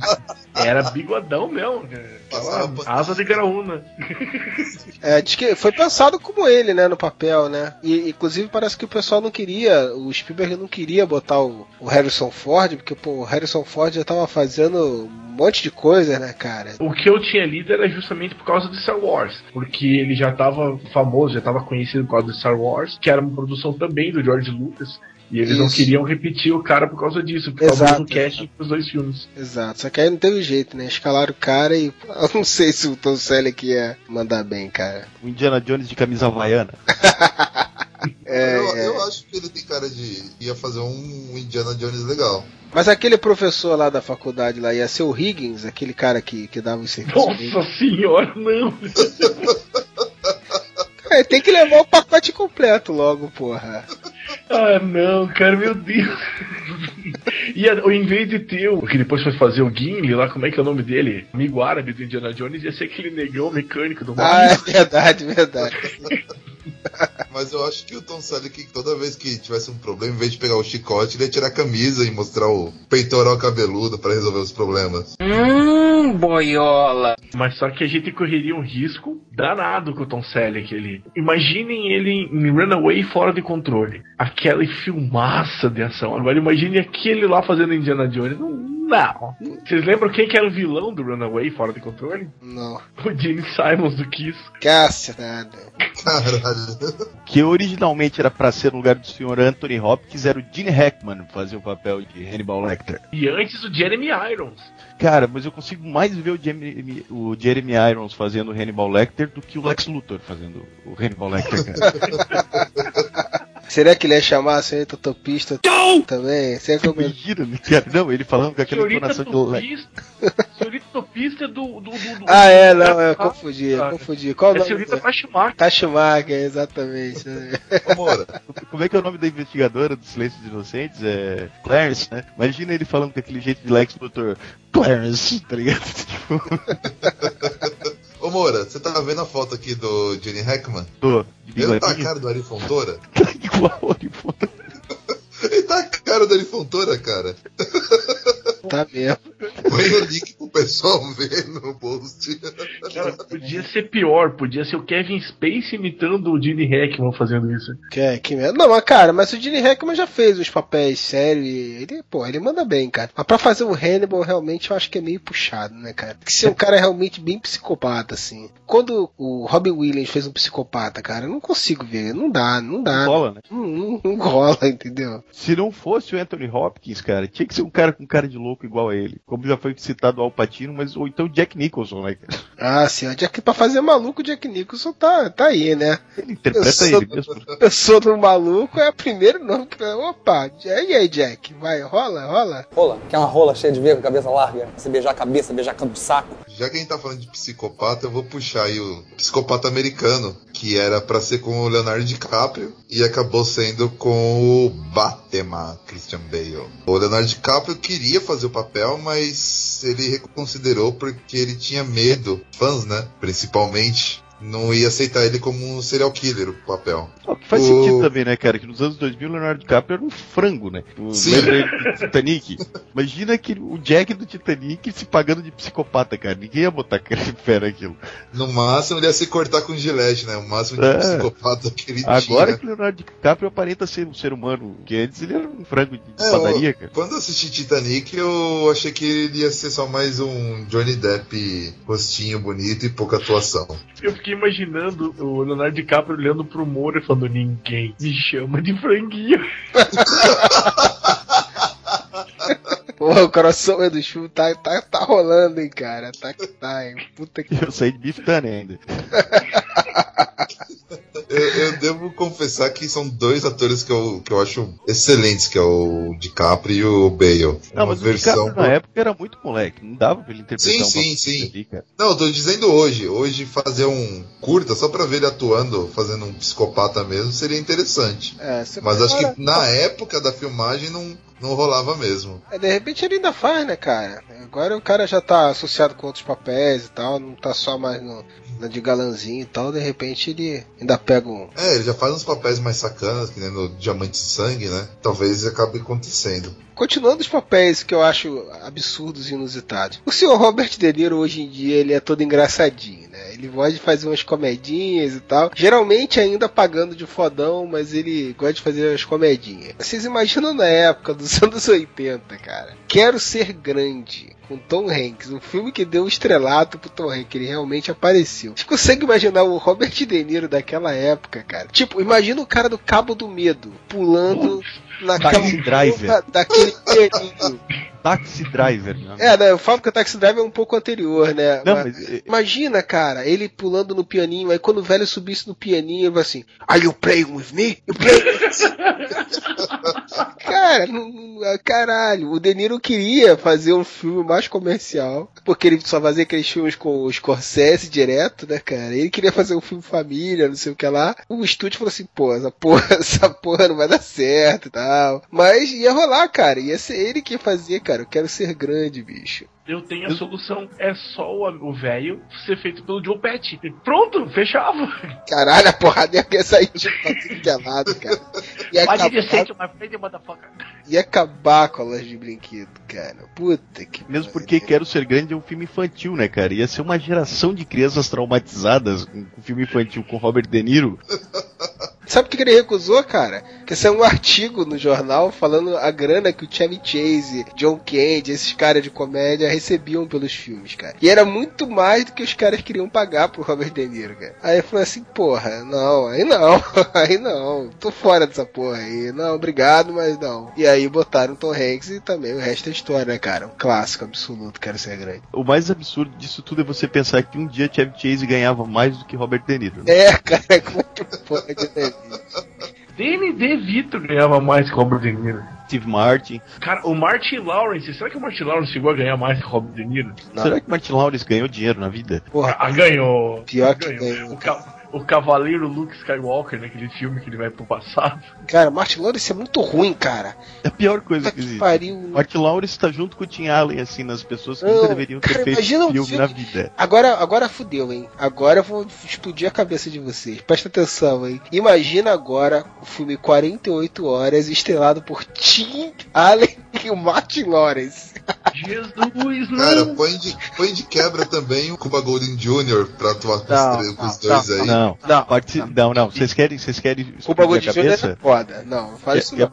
era bigodão mesmo. Aquela asa de graúna. É, diz que foi pensado como ele, né, no papel, né? E, inclusive, parece que o pessoal não queria, o Spielberg não queria botar o, o Harrison Ford, porque, pô, o Harrison Ford já tava fazendo um monte de coisa, né, cara? O que eu tinha lido era justamente por causa de Star Wars. Porque ele já estava famoso, já estava conhecido por causa de Star Wars, que era uma produção também do George Lucas. E eles não Isso. queriam repetir o cara por causa disso, por causa Exato, do casting dos dois filmes. Exato, só que aí não teve jeito, né? Escalaram o cara e eu não sei se o Tom Selleck ia mandar bem, cara. O Indiana Jones de camisa havaiana. É, eu, é. eu acho que ele tem cara de ia fazer um Indiana Jones legal. Mas aquele professor lá da faculdade lá ia ser o Higgins, aquele cara que, que dava o serviço. Nossa senhora, não! É, tem que levar o pacote completo logo, porra. Ah, não, cara, meu Deus. E a- em vez de ter o que depois foi fazer o Gimli lá, como é que é o nome dele? Amigo árabe do Indiana Jones, ia ser aquele negão mecânico do Ah, é verdade, verdade. Mas eu acho que o Tom Selleck, toda vez que tivesse um problema, em vez de pegar o chicote, ele ia tirar a camisa e mostrar o peitoral cabeludo pra resolver os problemas. Hum, boiola. Mas só que a gente correria um risco danado com o Tom Selleck ali. Imaginem ele em Runaway fora de controle. Aquela filmaça de ação. Agora imagine aquele lá fazendo Indiana Jones. Não, Não. Vocês lembram quem que era o vilão do Runaway fora de controle? Não. O Gene Simons do Kiss. Cacetada. Caralho. Que originalmente era pra ser no lugar do Sr. Anthony Hopkins, era o Gene Hackman fazer o papel de Hannibal Lecter. E antes o Jeremy Irons. Cara, mas eu consigo mais ver o Jeremy, o Jeremy Irons fazendo o Hannibal Lecter do que o Lex Luthor fazendo o Hannibal Lecter, cara. Será que ele ia chamar a senhorita topista também? Será que eu... Imagina, né, cara? Não, ele falando com aquela entonação de. Senhorita Topista do. do, do, do Ah, é, não, eu confundi, eu confundi. Qual o É nome? senhorita Tashimaki. Tachmaker, exatamente. Ô, Moura, Como é que é o nome da investigadora do Silêncio dos Inocentes? É. Clarence, né? Imagina ele falando com aquele jeito de Lex Luthor. Clarence, tá ligado? Tipo, ô Moura, você tá vendo a foto aqui do Gene Hackman? tô. Ele tá a cara do Ari Fontoura? Igual ele pô. Ele tá a cara do Ari Fontoura, cara. Tá mesmo. Põe o link pessoal ver no post. Cara, podia ser pior, podia ser o Kevin Space imitando o Gene Hackman fazendo isso. Que, que merda. Não, mas cara, mas o Gene Hackman já fez uns papéis sérios e ele, pô, ele manda bem, cara. Mas pra fazer o Hannibal, realmente, eu acho que é meio puxado, né, cara? Tem que ser um cara realmente bem psicopata, assim. Quando o Robin Williams fez um psicopata, cara, eu não consigo ver. Não dá, não dá. Rola, né? Não, não, não rola, entendeu? Se não fosse o Anthony Hopkins, cara, tinha que ser um cara com cara de louco igual a ele. Como já foi citado o Al Pacino, mas ou então Jack Nicholson, né? Ah, sim, ó, Jack, pra fazer maluco, o Jack Nicholson tá, tá aí, né? Ele interpreta Eu sou- ele mesmo. Eu sou do maluco, é o primeiro nome que. Opa, e aí, Jack? Vai, rola, rola? Rola, quer uma rola cheia de veia com a cabeça larga? Você beijar a cabeça, beijar canto do saco. Já que a gente tá falando de psicopata, eu vou puxar aí o psicopata americano, que era pra ser com o Leonardo DiCaprio e acabou sendo com o Batman, Christian Bale. O Leonardo DiCaprio queria fazer o papel, mas ele reconsiderou porque ele tinha medo, fãs, né, principalmente, não ia aceitar ele como um serial killer o papel. O que faz O- sentido também, né, cara? Que nos anos 2000 o Leonardo DiCaprio era um frango, né? O- Sim. Lembra ele do Titanic? Imagina que o Jack do Titanic se pagando de psicopata, cara. Ninguém ia botar fé naquilo. No máximo ele ia se cortar com gilete, né? O máximo de É. psicopata que ele Agora tinha. que o Leonardo DiCaprio aparenta ser um ser humano, que antes ele era um frango de É, padaria, eu- cara. Quando eu assisti Titanic, eu achei que ele ia ser só mais um Johnny Depp rostinho bonito e pouca atuação. Eu fiquei imaginando o Leonardo DiCaprio olhando pro Moura e falando: Ninguém me chama de franguinho. Pô, o coração é do chu tá, tá, tá rolando, hein, cara. Tá que tá, hein. Puta que. Eu saí de Tane ainda. Eu, eu devo confessar que são dois atores que eu, que eu acho excelentes, que é o DiCaprio e o Bale. Não, uma mas o DiCaprio na época era muito moleque. Não dava pra ele interpretar Sim, um sim, sim. ali. Não, eu tô dizendo hoje. Hoje fazer um curta só pra ver ele atuando, fazendo um psicopata mesmo, seria interessante. É, você Mas acho que na época da filmagem não, não rolava mesmo. É, de repente ele ainda faz, né, cara? Agora o cara já tá associado com outros papéis e tal, não tá só mais no, na de galanzinho e tal, de repente ele ainda pega um. É, ele já faz uns papéis mais sacanas, que nem no Diamante de Sangue, né? Talvez acabe acontecendo. Continuando os papéis que eu acho absurdos e inusitados. O senhor Robert De Niro hoje em dia ele é todo engraçadinho, né? Ele pode fazer umas comedinhas e tal. Geralmente ainda pagando de fodão, mas ele gosta de fazer umas comedinhas. Vocês imaginam na época dos anos 80, cara? Quero ser grande. Com Tom Hanks, um filme que deu um estrelato pro Tom Hanks, ele realmente apareceu. Você consegue imaginar o Robert De Niro daquela época, cara? Tipo, imagina o cara do Cabo do Medo pulando naquela Taxi Driver. daquele pianinho. Taxi Driver, né? É, né, eu falo que o Taxi Driver é um pouco anterior, né? Não, Mas- mas, é, Imagina, cara, ele pulando no pianinho, aí quando o velho subisse no pianinho, ele vai assim, Are you playing with me? You playing with me? cara, não- não- caralho, o De Niro queria fazer um filme mais comercial, porque ele só fazia aqueles filmes com o Scorsese direto, né, cara? Ele queria fazer um filme família, não sei o que lá. O estúdio falou assim, pô, essa porra, essa porra não vai dar certo e tal. Mas ia rolar, cara, ia ser ele que ia fazer, cara. Eu quero ser grande, bicho. Eu tenho a solução. É só o velho ser feito pelo Joe Pesci. Pronto, fechava. Caralho, a porrada ia sair de tudo que é lado, cara. Ia Pode acabar, ia acabar com a loja de brinquedo, cara. Puta que Mesmo porque Quero Ser Grande é um filme infantil, né, cara? Ia ser uma geração de crianças traumatizadas com com filme infantil com Robert De Niro. Sabe por que ele recusou, cara? Porque saiu um artigo no jornal falando a grana que o Chevy Chase, John Candy, esses caras de comédia recebiam pelos filmes, cara. E era muito mais do que os caras queriam pagar pro Robert De Niro, cara. Aí eu falei assim, porra, não, aí não, aí não, tô fora dessa porra aí. Não, obrigado, mas não. E aí botaram Tom Hanks e também o resto é história, né, cara? Um clássico absoluto, quero ser grande. O mais absurdo disso tudo é você pensar que um dia Chevy Chase ganhava mais do que Robert De Niro. né? É, cara, como é que pode, né? Danny DeVito ganhava mais que Robert De Niro. Steve Martin. Cara, o Martin Lawrence, será que o Martin Lawrence chegou a ganhar mais que Robert De Niro? Será que Martin Lawrence ganhou dinheiro na vida? Porra, Ah, ganhou. Pior que ganhou. ganhou. O, ca- o Cavaleiro Luke Skywalker, naquele filme que ele vai pro passado. cara, Martin Lawrence é muito ruim, cara. É a pior coisa que que existe. pariu. Martin Lawrence tá junto com o Tim Allen, assim, nas pessoas que Não, nunca deveriam ter cara, feito imagina um filme, filme- na vida. Agora, agora fudeu, hein? Agora eu vou explodir a cabeça de vocês. Presta atenção, hein? Imagina agora o filme 48 horas estrelado por Tim Allen e o Martin Lawrence. Jesus, Cara, não! põe de, põe de quebra também o Cuba Golden Jr. pra atuar com, Não, os, três- com os não, não. Não, Não. partici- não, não. Vocês querem, vocês querem O explodir bagulho a de Júnior é cabeça? foda. Não, não faz isso não.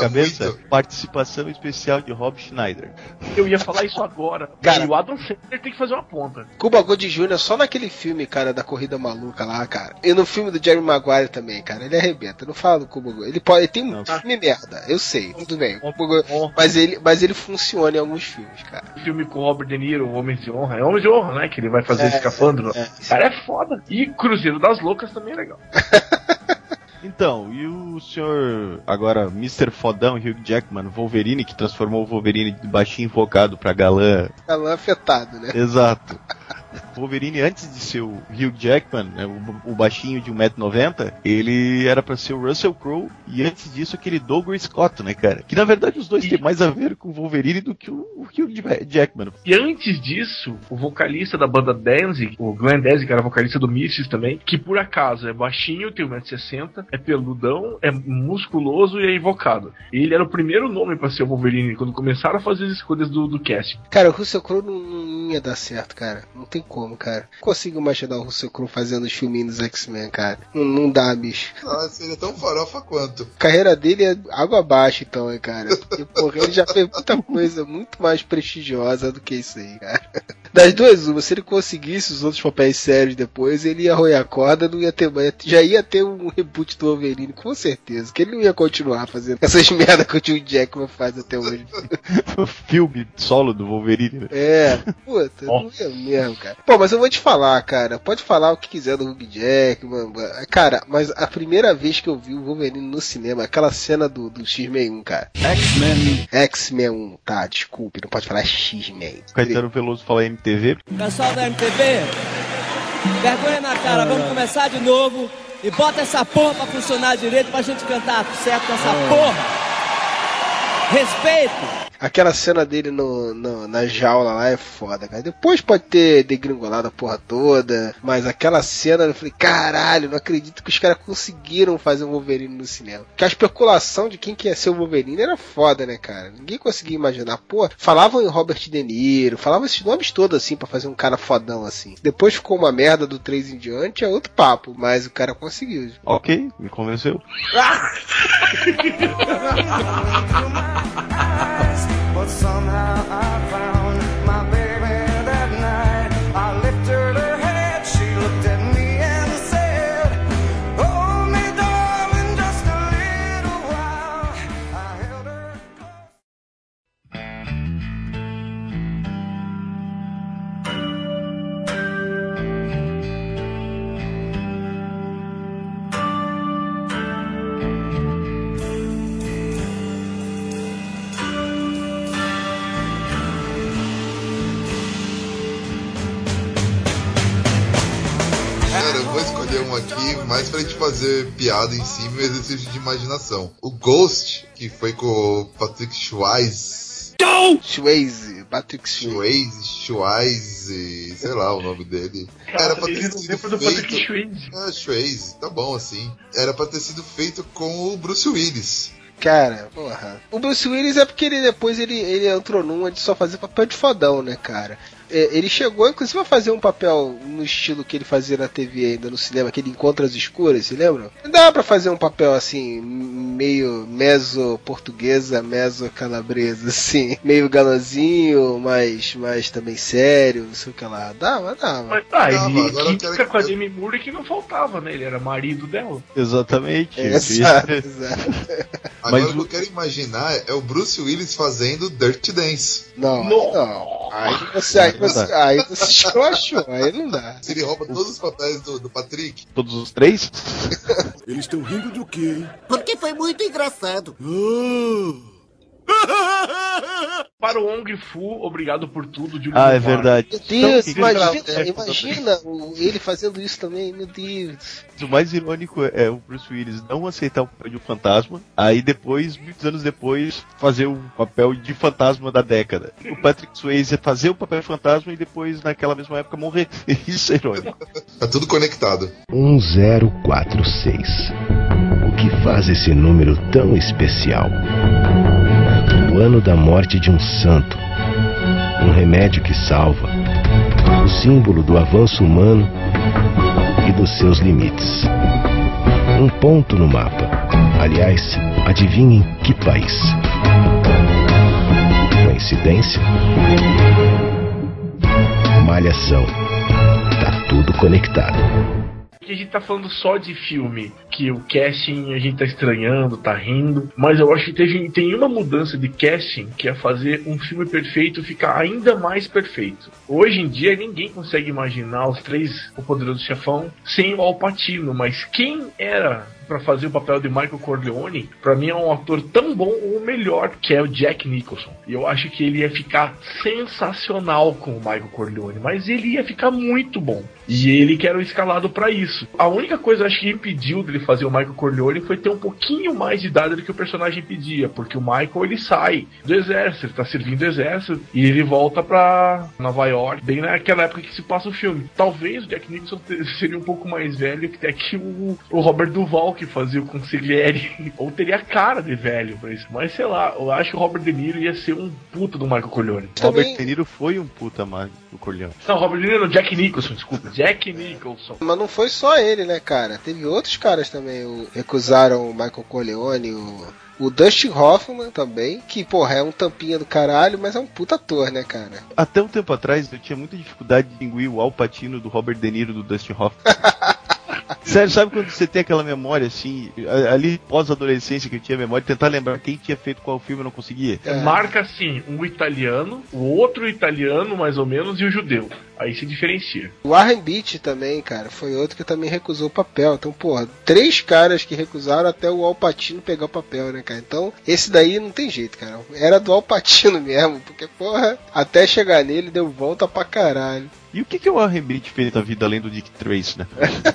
cabeça? muito. Participação especial de Rob Schneider. Eu ia falar isso agora. Cara- e o Adam Sandler tem que fazer uma ponta. Cuba Gold Jr. só naquele filme, cara, da corrida maluca lá, cara. E no filme do Jerry Maguire também, cara. Ele arrebenta. Não fala do Cuba Gold. Ele pode. Ele tem um filme merda. Eu sei. Tudo bem. Mas ele, mas ele funciona em alguns filmes, cara. O filme com o Robert De Niro, o Homem de Honra. É Homem de Honra, né? Que ele vai fazer É, escafandro. é. Cara, é foda. E Cruzeiro das Loucas também é legal. Então, e o senhor, agora, Mr. Fodão, Hugh Jackman, Wolverine, que transformou o Wolverine de baixinho focado pra galã. Galã afetado, né? Exato. Wolverine, antes de ser o Hugh Jackman, né, o, o baixinho de 1,90m, ele era pra ser o Russell Crowe, e antes disso aquele Douglas Scott, né, cara? Que na verdade os dois E- têm mais a ver com o Wolverine do que o, o Hugh Jackman. E antes disso, o vocalista da banda Danzig, o Glenn Danzig, que era vocalista do Misfits também, que por acaso é baixinho, tem 1,60m, é peludão, é musculoso e é invocado. Ele era o primeiro nome pra ser o Wolverine quando começaram a fazer as escolhas do, do casting. Cara, o Russell Crowe não, não ia dar certo, cara. Não tem como, cara. Não consigo imaginar o Russell Crowe fazendo os filminhos dos X-Men, cara. Não, não dá, bicho. Ah, seria tão farofa quanto. A carreira dele é água abaixo, então, hein, cara. Porque, porra, ele já fez muita coisa muito mais prestigiosa do que isso aí, cara. Das duas, uma, se ele conseguisse os outros papéis sérios depois, ele ia roer a corda, não ia ter mais. Já ia ter um reboot do Wolverine, com certeza. Que ele não ia continuar fazendo essas merdas que o Tio Jackman faz até hoje. o filme solo do Wolverine, né? É, puta, não ia mesmo, cara. Pô, mas eu vou te falar, cara. Pode falar o que quiser do Hugh Jackman. Cara, mas a primeira vez que eu vi o Wolverine no cinema, aquela cena do, do X-Men 1, cara. X-Men. X-Men 1, tá, desculpe, não pode falar X-Men. Caetano Veloso fala MTV. Pessoal da MTV, vergonha na cara, vamos começar de novo e bota essa porra pra funcionar direito pra gente cantar certo com essa porra. Respeito! Aquela cena dele no, no- na jaula lá é foda, cara. Depois pode ter degringolado a porra toda, mas aquela cena eu falei, caralho, não acredito que os caras conseguiram fazer um Wolverine no cinema. Porque a especulação de quem que ia ser o Wolverine era foda, né, cara? Ninguém conseguia imaginar. Pô, falavam em Robert De Niro, falavam esses nomes todos assim pra fazer um cara fodão assim. Depois ficou uma merda do 3 em diante, é outro papo, mas o cara conseguiu. Ok, me convenceu. But somehow I found mais pra gente fazer piada em cima e um exercício de imaginação. O Ghost, que foi com o Patrick Swayze. Swayze, Patrick Swayze, Swayze, sei lá o nome dele. Era pra ter sido feito... Patrick Swayze. Ah, Swayze, tá bom assim. Era pra ter sido feito com o Bruce Willis. Cara, porra. O Bruce Willis é porque ele depois ele, ele entrou numa de só fazer papel de fodão, né, cara? É, Ele chegou, inclusive, a fazer um papel no estilo que ele fazia na TV ainda no cinema, que ele encontra as escuras, se lembram? Dá pra fazer um papel assim, meio meso-portuguesa, meso-calabresa, assim, meio galãzinho, mas, mas também sério, não sei o que lá. Dava, dava. Mas, Não, ele agora química quero- com a Demi Moore que não faltava, né? Ele era marido dela. Exatamente. É, Exato, exato. Agora Mas o que eu quero imaginar é o Bruce Willis fazendo Dirty Dance. Não, não. Aí você, aí você, aí você escrachou, aí não dá. Se ele rouba todos os papéis do, do Patrick. Todos os três? Eles estão rindo do quê, hein? Porque foi muito engraçado. Para o Ong Fu, obrigado por tudo. De Ah, é verdade. Meu Deus, Então, imagina, imagina o- ele fazendo isso também, meu Deus. O mais irônico é o Bruce Willis não aceitar o papel de um fantasma, aí depois, muitos anos depois, fazer o papel de fantasma da década. O Patrick Swayze fazer o papel de fantasma e depois, naquela mesma época, morrer. Isso é irônico. Tá tudo conectado. 1046. O que faz esse número tão especial? O ano da morte de um santo. Um remédio que salva. O símbolo do avanço humano e dos seus limites. Um ponto no mapa. Aliás, adivinhem que país? Coincidência? Malhação. Tá tudo conectado. Que a gente tá falando só de filme, que o casting a gente tá estranhando, tá rindo, mas eu acho que teve, tem uma mudança de casting que é fazer um filme perfeito ficar ainda mais perfeito. Hoje em dia ninguém consegue imaginar os três O Poderoso Chefão sem o Al Pacino, mas quem era pra fazer o papel de Michael Corleone, pra mim é um ator tão bom ou melhor que é o Jack Nicholson. E eu acho que ele ia ficar sensacional com o Michael Corleone, mas ele ia ficar muito bom. E ele que era o escalado pra isso. A única coisa acho que impediu dele fazer o Michael Corleone foi ter um pouquinho mais de idade do que o personagem pedia, porque o Michael ele sai do exército, ele tá servindo o exército e ele volta pra Nova York, bem naquela época que se passa o filme. Talvez o Jack Nicholson seria um pouco mais velho que até que o, o Robert Duval que fazia o Consigliere, ou teria a cara de velho pra isso. Mas sei lá, eu acho que o Robert De Niro ia ser um puta do Michael Corleone. Robert De Niro foi um puta mais do Corleone. Não, Robert De Niro, Jack Nicholson, desculpa. Jack Nicholson. Mas não foi só ele, né, cara? Teve outros caras também o, recusaram o Michael Corleone, o, o Dustin Hoffman também, que, porra, é um tampinha do caralho, mas é um puta ator, né, cara? Até um tempo atrás eu tinha muita dificuldade de distinguir o Al Pacino do Robert De Niro do Dustin Hoffman. Sério, sabe quando você tem aquela memória assim, a- ali pós-adolescência que eu tinha memória, tentar lembrar quem tinha feito qual filme eu não conseguia? Marca assim, um italiano, o outro italiano, mais ou menos, e o judeu. Aí se diferencia. O Warren Beach também, cara, foi outro que também recusou o papel. Então, porra, três caras que recusaram até o Alpatino pegar o papel, né, cara? Então, esse daí não tem jeito, cara. Era do Alpatino mesmo, porque, porra, até chegar nele deu volta pra caralho. E o que, que o Warren Beatty fez na vida além do Dick Trace, né?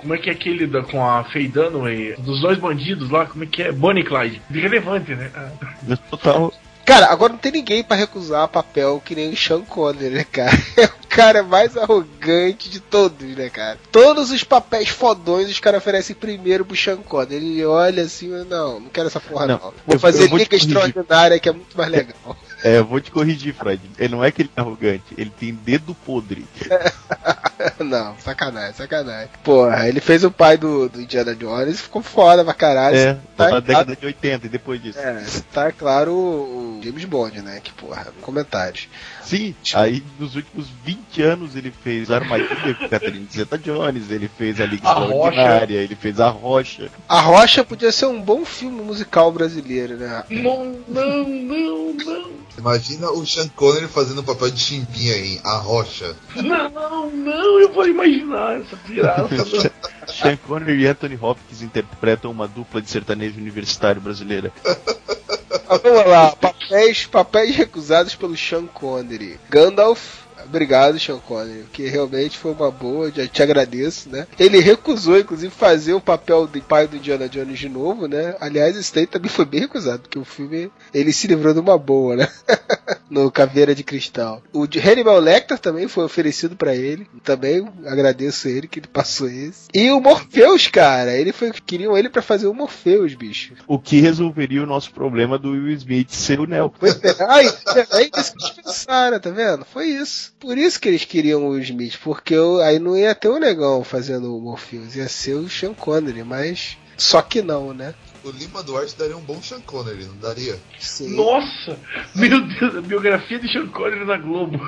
Como é que é aquele da, com a Faye Dunaway, dos dois bandidos lá, como é que é? Bonnie Clyde. Irrelevante, né? Ah. Total. Cara, agora não tem ninguém pra recusar papel que nem o Sean Connery, né, cara? É o cara mais arrogante de todos, né, cara? Todos os papéis fodões os caras oferecem primeiro pro Sean Connery. Ele olha assim, não, não quero essa porra não. Não, Vou eu- fazer eu vou Liga. Extraordinária que é muito mais legal. É, eu vou te corrigir, Fred. Ele não é que ele é arrogante, ele tem dedo podre. não, sacanagem, sacanagem. Porra, ele fez o pai do, do Indiana Jones e ficou foda pra caralho. É, tá, na década de 80 e depois disso. É, tá claro o James Bond, né? Que porra, comentários. Sim, aí nos últimos 20 anos ele fez Armadilha com Catherine Zeta Jones, ele fez a Liga A Extraordinária, ele fez A Rocha. A Rocha podia ser um bom filme musical brasileiro, né? Não, não, não, não. Imagina o Sean Connery fazendo o papel de chimbinha em A Rocha. Não, não, não, eu vou imaginar essa pirata. Sean Connery e Anthony Hopkins interpretam uma dupla de sertanejo universitário brasileira. Vamos lá, papéis, papéis recusados pelo Sean Connery. Gandalf, Obrigado, Sean Connery, que realmente foi uma boa, já te agradeço, né? Ele recusou, inclusive, fazer o papel do pai do Indiana Jones de novo, né? Aliás, esse daí também foi bem recusado, porque o filme, ele se livrou de uma boa, né? no Caveira de Cristal. O de Hannibal Lecter também foi oferecido pra ele, também agradeço ele que ele passou esse. E o Morpheus, cara, ele foi, queriam ele pra fazer o Morpheus, bicho. O que resolveria o nosso problema do Will Smith ser o Neo. Pois é, Ai, é isso que pensaram, tá vendo? Foi isso. Por isso que eles queriam o Smith, porque eu- aí não ia ter o negão fazendo o Morpheus, ia ser o Sean Connery, mas só que não, né? O Lima Duarte daria um bom Sean Connery, não daria? Sim. Nossa! Meu Deus, a biografia de Sean Connery na Globo.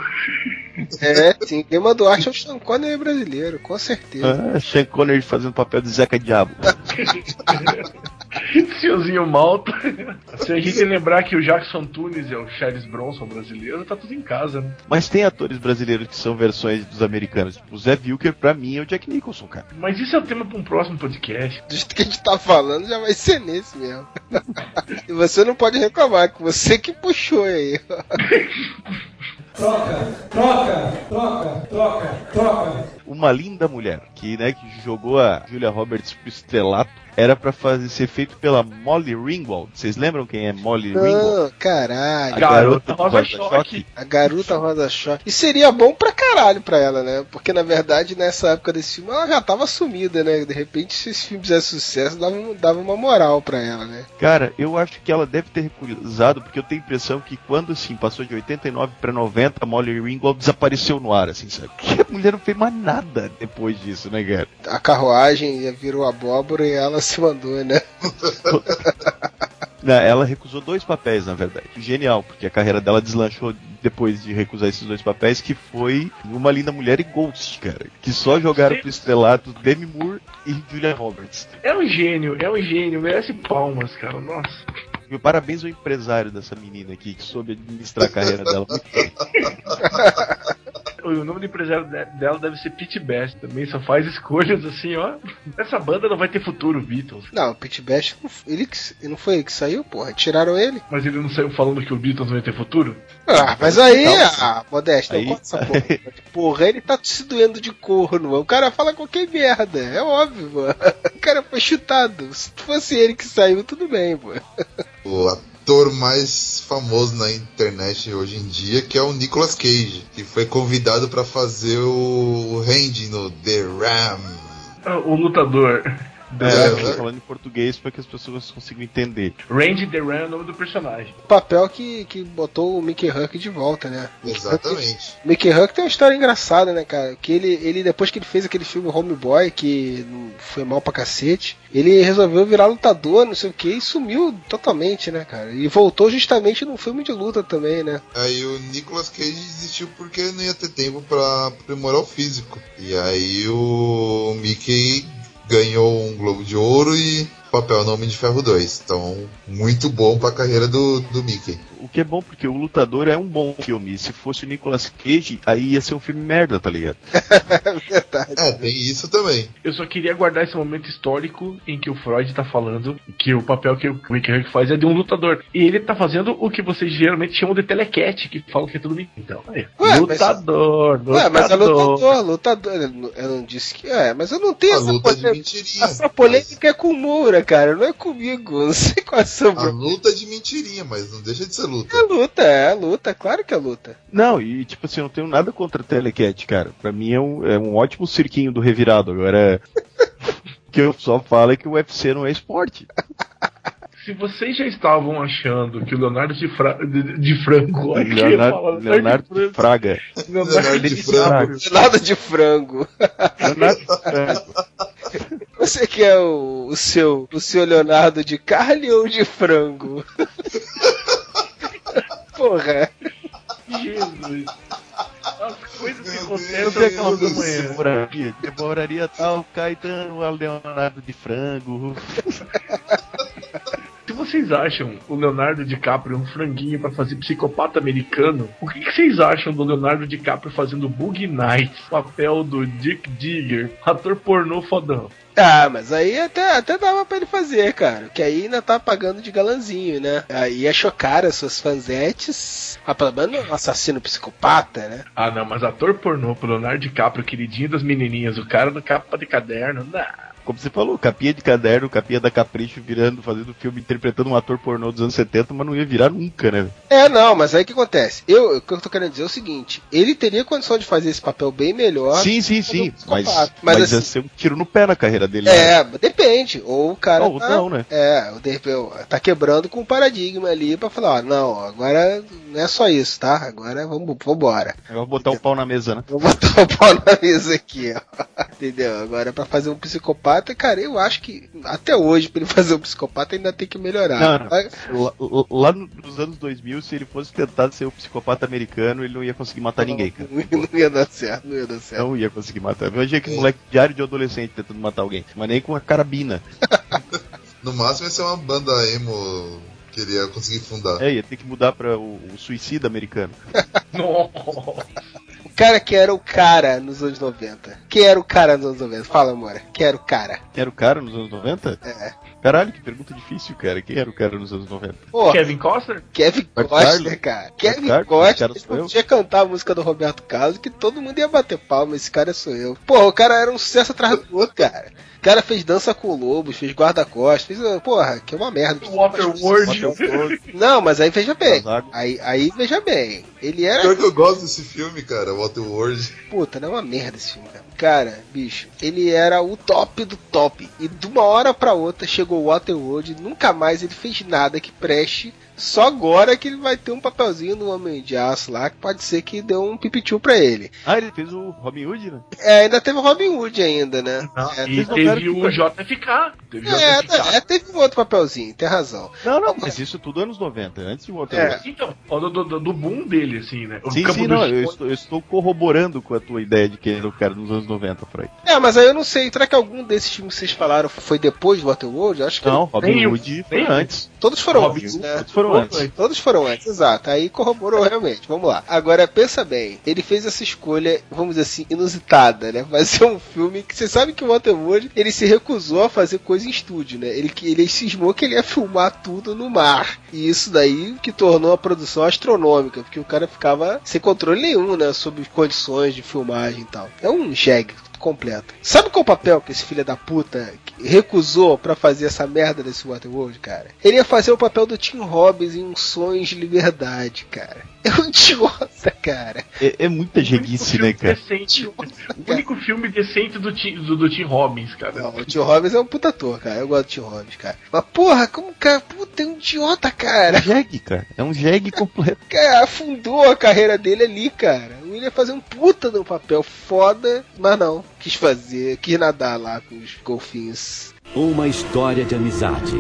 É, sim. Lima Duarte é o Sean Connery brasileiro, com certeza. Ah, Sean Connery fazendo papel de Zeca Diabo. Senhorzinho Malta. Se a gente lembrar que o Jackson Tunis é o Charles Bronson brasileiro, tá tudo em casa, né? Mas tem atores brasileiros que são versões dos americanos. Tipo, o Zé Wilker, pra mim, é o Jack Nicholson, cara. Mas isso é o tema pra um próximo podcast. Do jeito que a gente tá falando, já vai ser nesse mesmo. e você não pode reclamar, que você que puxou aí. Troca, troca, troca, troca, troca. Uma linda mulher, que, né, que jogou a Julia Roberts pro estrelato, era pra fazer, ser feito pela Molly Ringwald. Vocês lembram quem é Molly Ringwald? Não, caralho. A garota do Rosa. Choque. A garota rosa choque. E seria bom pra caralho pra ela, né? Porque na verdade, nessa época desse filme, ela já tava sumida, né? De repente, se esse filme fizesse sucesso, dava, dava uma moral pra ela, né? Cara, eu acho que ela deve ter recusado, porque eu tenho a impressão que quando, assim, passou de 89 pra 90, a Molly Ringwald desapareceu no ar, assim, sabe? Porque a mulher não fez mais nada depois disso, né, cara? A carruagem virou abóbora e ela se mandou, né? Não, ela recusou dois papéis, na verdade. Genial, porque a carreira dela deslanchou depois de recusar esses dois papéis, que foi Uma Linda Mulher e Ghost, cara. Que só jogaram pro estrelato Demi Moore e Julia Roberts. É um gênio, é um gênio, merece palmas, cara. Nossa. Meu parabéns ao empresário dessa menina aqui, que soube administrar a carreira dela muito bem. O nome do empresário de- dela deve ser Pete Best. Também só faz escolhas assim, ó. Essa banda não vai ter futuro, Beatles. Não, o Pete Best, ele, que- não foi ele que saiu, porra? Tiraram ele. Mas ele não saiu falando que o Beatles não vai ter futuro? Ah, mas aí, Então, ah, Modesto, aí- essa porra. Porra, ele tá se doendo de corno, mano. O cara fala qualquer merda, é óbvio, mano. O cara foi chutado. Se fosse ele que saiu, tudo bem, pô. O ator mais famoso na internet hoje em dia, que é o Nicolas Cage, que foi convidado pra fazer o Randy no The Ram. Ah, O lutador. É, eu tô falando em português para que as pessoas consigam entender. Randy The Ram é o nome do personagem. Papel que, que botou o Mickey Huck de volta, né? Exatamente. O Mickey Huck tem uma história engraçada, né, cara? Que ele, ele depois que ele fez aquele filme Homeboy, que foi mal pra cacete, ele resolveu virar lutador, não sei o que, e sumiu totalmente, né, cara? E voltou justamente num filme de luta também, né? Aí o Nicolas Cage desistiu porque não ia ter tempo pra aprimorar o físico. E aí o Mickey ganhou um Globo de Ouro e papel no Homem de Ferro 2. Então, muito bom pra carreira do, do Mickey. O que é bom porque o Lutador é um bom filme. Se fosse o Nicolas Cage, aí ia ser um filme merda, tá ligado? Verdade. É, tem isso também. Eu só queria guardar esse momento histórico em que o Freud tá falando que o papel que o Mickey Huck faz é de um lutador. E ele tá fazendo o que vocês geralmente chamam de telequete, que falam que é tudo mentira. Então, aí, Ué, lutador, lutador. Ué, mas é lutador, lutador. Eu não- disse que. É, mas eu não tenho A essa luta de polêmica. mentirinha. Essa polêmica é com o Moura, cara, não é comigo. Não sei qual é a sua A luta de mentirinha, mas não deixa de ser luta. É luta, é luta, claro que é luta. Não, e tipo assim, eu não tenho nada contra Telecat, cara. Pra mim é um, é um ótimo cirquinho do revirado. Agora, o que eu só falo é que o UFC não é esporte. Se vocês já estavam achando que o Leonardo de, Fra... de, de Franco. eu ia Leonardo, Leonardo de Fraga. Leonardo de de Franco. Nada de frango. Leonardo de Fraga. Você quer o, o seu o seu Leonardo de carne ou de frango? Porra. Jesus. As coisas que acontecem música, manhã. demoraria, demoraria tal, Caetano, Leonardo de frango. Vocês acham o Leonardo DiCaprio um franguinho pra fazer psicopata americano? O que, que vocês acham do Leonardo DiCaprio fazendo Boogie Nights, papel do Dick Digger, ator pornô fodão? Ah, mas aí até, até dava pra ele fazer, cara. Que aí ainda tá pagando de galanzinho, né? Aí ia chocar as suas fanzetes. Ah, pelo menos um assassino psicopata, né? Ah, não, mas ator pornô pro Leonardo DiCaprio, queridinho das menininhas, o cara do capa de caderno, não. Como você falou, capinha de caderno, capinha da Capricho virando, fazendo filme, interpretando um ator pornô dos anos 70, mas não ia virar nunca, né? É, não, mas aí o que acontece? Eu, o que eu tô querendo dizer é o seguinte: ele teria condição de fazer esse papel bem melhor. Sim, sim, sim. Mas, mas, Mas, ia assim, ser um tiro no pé na carreira dele. né? É, depende. Ou o cara. Ou tá, não, né? É, tá quebrando com o paradigma ali pra falar, ó, não, agora não é só isso, tá? Agora vamos, vambora. Eu vou botar o pau na mesa, né? Vou botar o pau na mesa aqui, ó. Entendeu? Agora, pra fazer um psicopata, cara, eu acho que até hoje, pra ele fazer um psicopata, ainda tem que melhorar. Não, não. Lá, lá nos anos 2000, se ele fosse tentar ser o psicopata americano, ele não ia conseguir matar ninguém, cara. Não ia dar certo, não ia dar certo. Não ia conseguir matar. Imagina que moleque diário de adolescente tentando matar alguém, mas nem com a carabina. No máximo ia ser uma banda emo que ele ia conseguir fundar. É, ia ter que mudar pra o, o suicida americano. O cara que era o cara nos anos 90. Quem era o cara nos anos 90? Fala, amor. Quem era o cara? Quem era o cara nos anos 90? É. Caralho, que pergunta difícil, cara. Quem era o cara nos anos 90? Pô, Kevin Costner? Kevin Carlos? cara. Kevin Carlos, eu. podia cantar a música do Roberto Carlos que todo mundo ia bater palma. Esse cara sou eu. Pô, o cara era um sucesso atrás do outro, cara. O cara fez dança com lobos, fez guarda-costas, fez. Porra, que é uma merda. Waterworld. Não, mas aí veja bem. Aí, aí veja bem. Ele era. Pior que eu gosto desse filme, cara, Waterworld. Puta, não é uma merda esse filme, cara. Cara, bicho, ele era o top do top. E de uma hora pra outra chegou o Waterworld e nunca mais ele fez nada que preste. Só agora que ele vai ter um papelzinho no Homem de Aço lá, que pode ser que deu um pipitiu pra ele. Ah, ele fez o Robin Hood, né? É, ainda teve o Robin Hood ainda, né? É, E não teve que- o JFK. Teve é, JFK. é, teve um outro papelzinho, tem razão. Não, não, mas isso tudo anos 90, antes de Waterworld. Então, falando do, do, do boom dele, assim, né? O Sim, campo sim, do não, eu estou, eu estou corroborando com a tua ideia de que ele era o cara nos anos 90, Freud. É, mas aí eu não sei, será que algum desses filmes que vocês falaram foi depois do Waterworld? Acho que Não, Robin Hood foi antes. Todos foram Robin antes, né? Todos foram antes. Todos foram antes, exato. Aí corroborou realmente. Vamos lá. Agora, pensa bem. Ele fez essa escolha, vamos dizer assim, inusitada, né? Fazer um filme que você sabe que o Waterworld, ele se recusou a fazer coisa em estúdio, né? Ele, ele cismou que ele ia filmar tudo no mar. E isso daí que tornou a produção astronômica, porque o cara ficava sem controle nenhum, né? Sobre condições de filmagem e tal. É um jegue completo. Sabe qual o papel que esse filho da puta recusou pra fazer essa merda desse Waterworld, cara? Ele ia fazer o papel do Tim Robbins em um Sonhos de Liberdade, cara. É um idiota, cara. É, é muita jeguice, né, cara? Decente. O único filme decente do Tim, do, do Tim Robbins, cara. Não, o Tim Robbins é um puta ator, cara. Eu gosto do Tim Robbins, cara. Mas porra, como cara, puta, é um idiota, É um cara. jegue, cara. É um jegue completo. Cara, afundou a carreira dele ali, cara. O William ia fazer um puta um papel foda, mas não. Quis fazer, quis nadar lá com os golfinhos. Uma história de amizade,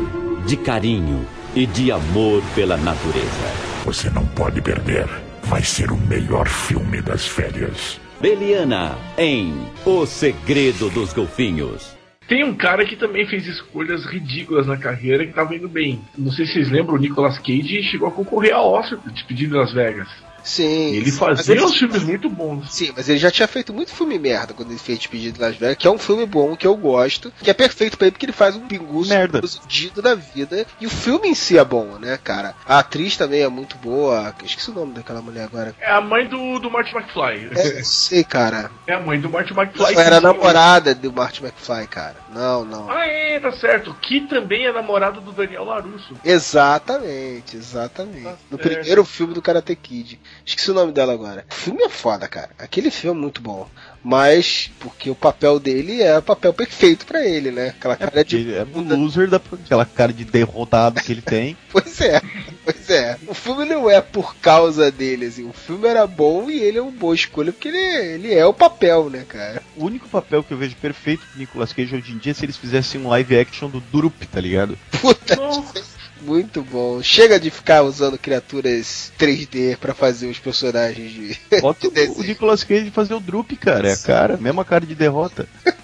de carinho e de amor pela natureza. Você não pode perder. Vai ser o melhor filme das férias. Beliana em O Segredo dos Golfinhos. Tem um cara que também fez escolhas ridículas na carreira que tava indo bem. Não sei se vocês lembram, o Nicolas Cage chegou a concorrer ao Oscar de Despedido em Las Vegas. Sim. E ele fazia ele- uns filmes muito bons. Sim, mas ele já tinha feito muito filme merda quando ele fez Despedido de Las Vegas, que é um filme bom, que eu gosto, que é perfeito pra ele, porque ele faz um pinguço Merda. fudido da vida. E o filme em si é bom, né, cara? A atriz também é muito boa. Esqueci o nome daquela mulher agora. É a mãe do, do Marty McFly. É, sei, cara. É a mãe do Marty McFly. Não, era a namorada do Marty McFly, cara. Não, não. Ah, é, tá certo. Que também é namorada do Daniel Larusso. Exatamente, exatamente. No certo. primeiro filme do Karate Kid. Esqueci o nome dela agora. O filme é foda, cara. Aquele filme é muito bom. Mas, porque o papel dele é o papel perfeito pra ele, né? Aquela cara de. Ele é um loser daquela cara de derrotado que ele tem. Pois é, pois é. O filme não é por causa dele, assim. O filme era bom e ele é uma boa escolha porque ele, ele é o papel, né, cara? O único papel que eu vejo perfeito pro Nicolas Cage hoje em dia é se eles fizessem um live action do Drup, tá ligado? Puta, muito bom. Chega de ficar usando criaturas 3D pra fazer os personagens de. Bota o, o Nicolas Cage fazer o Drup, cara. É a cara, mesma cara de derrota.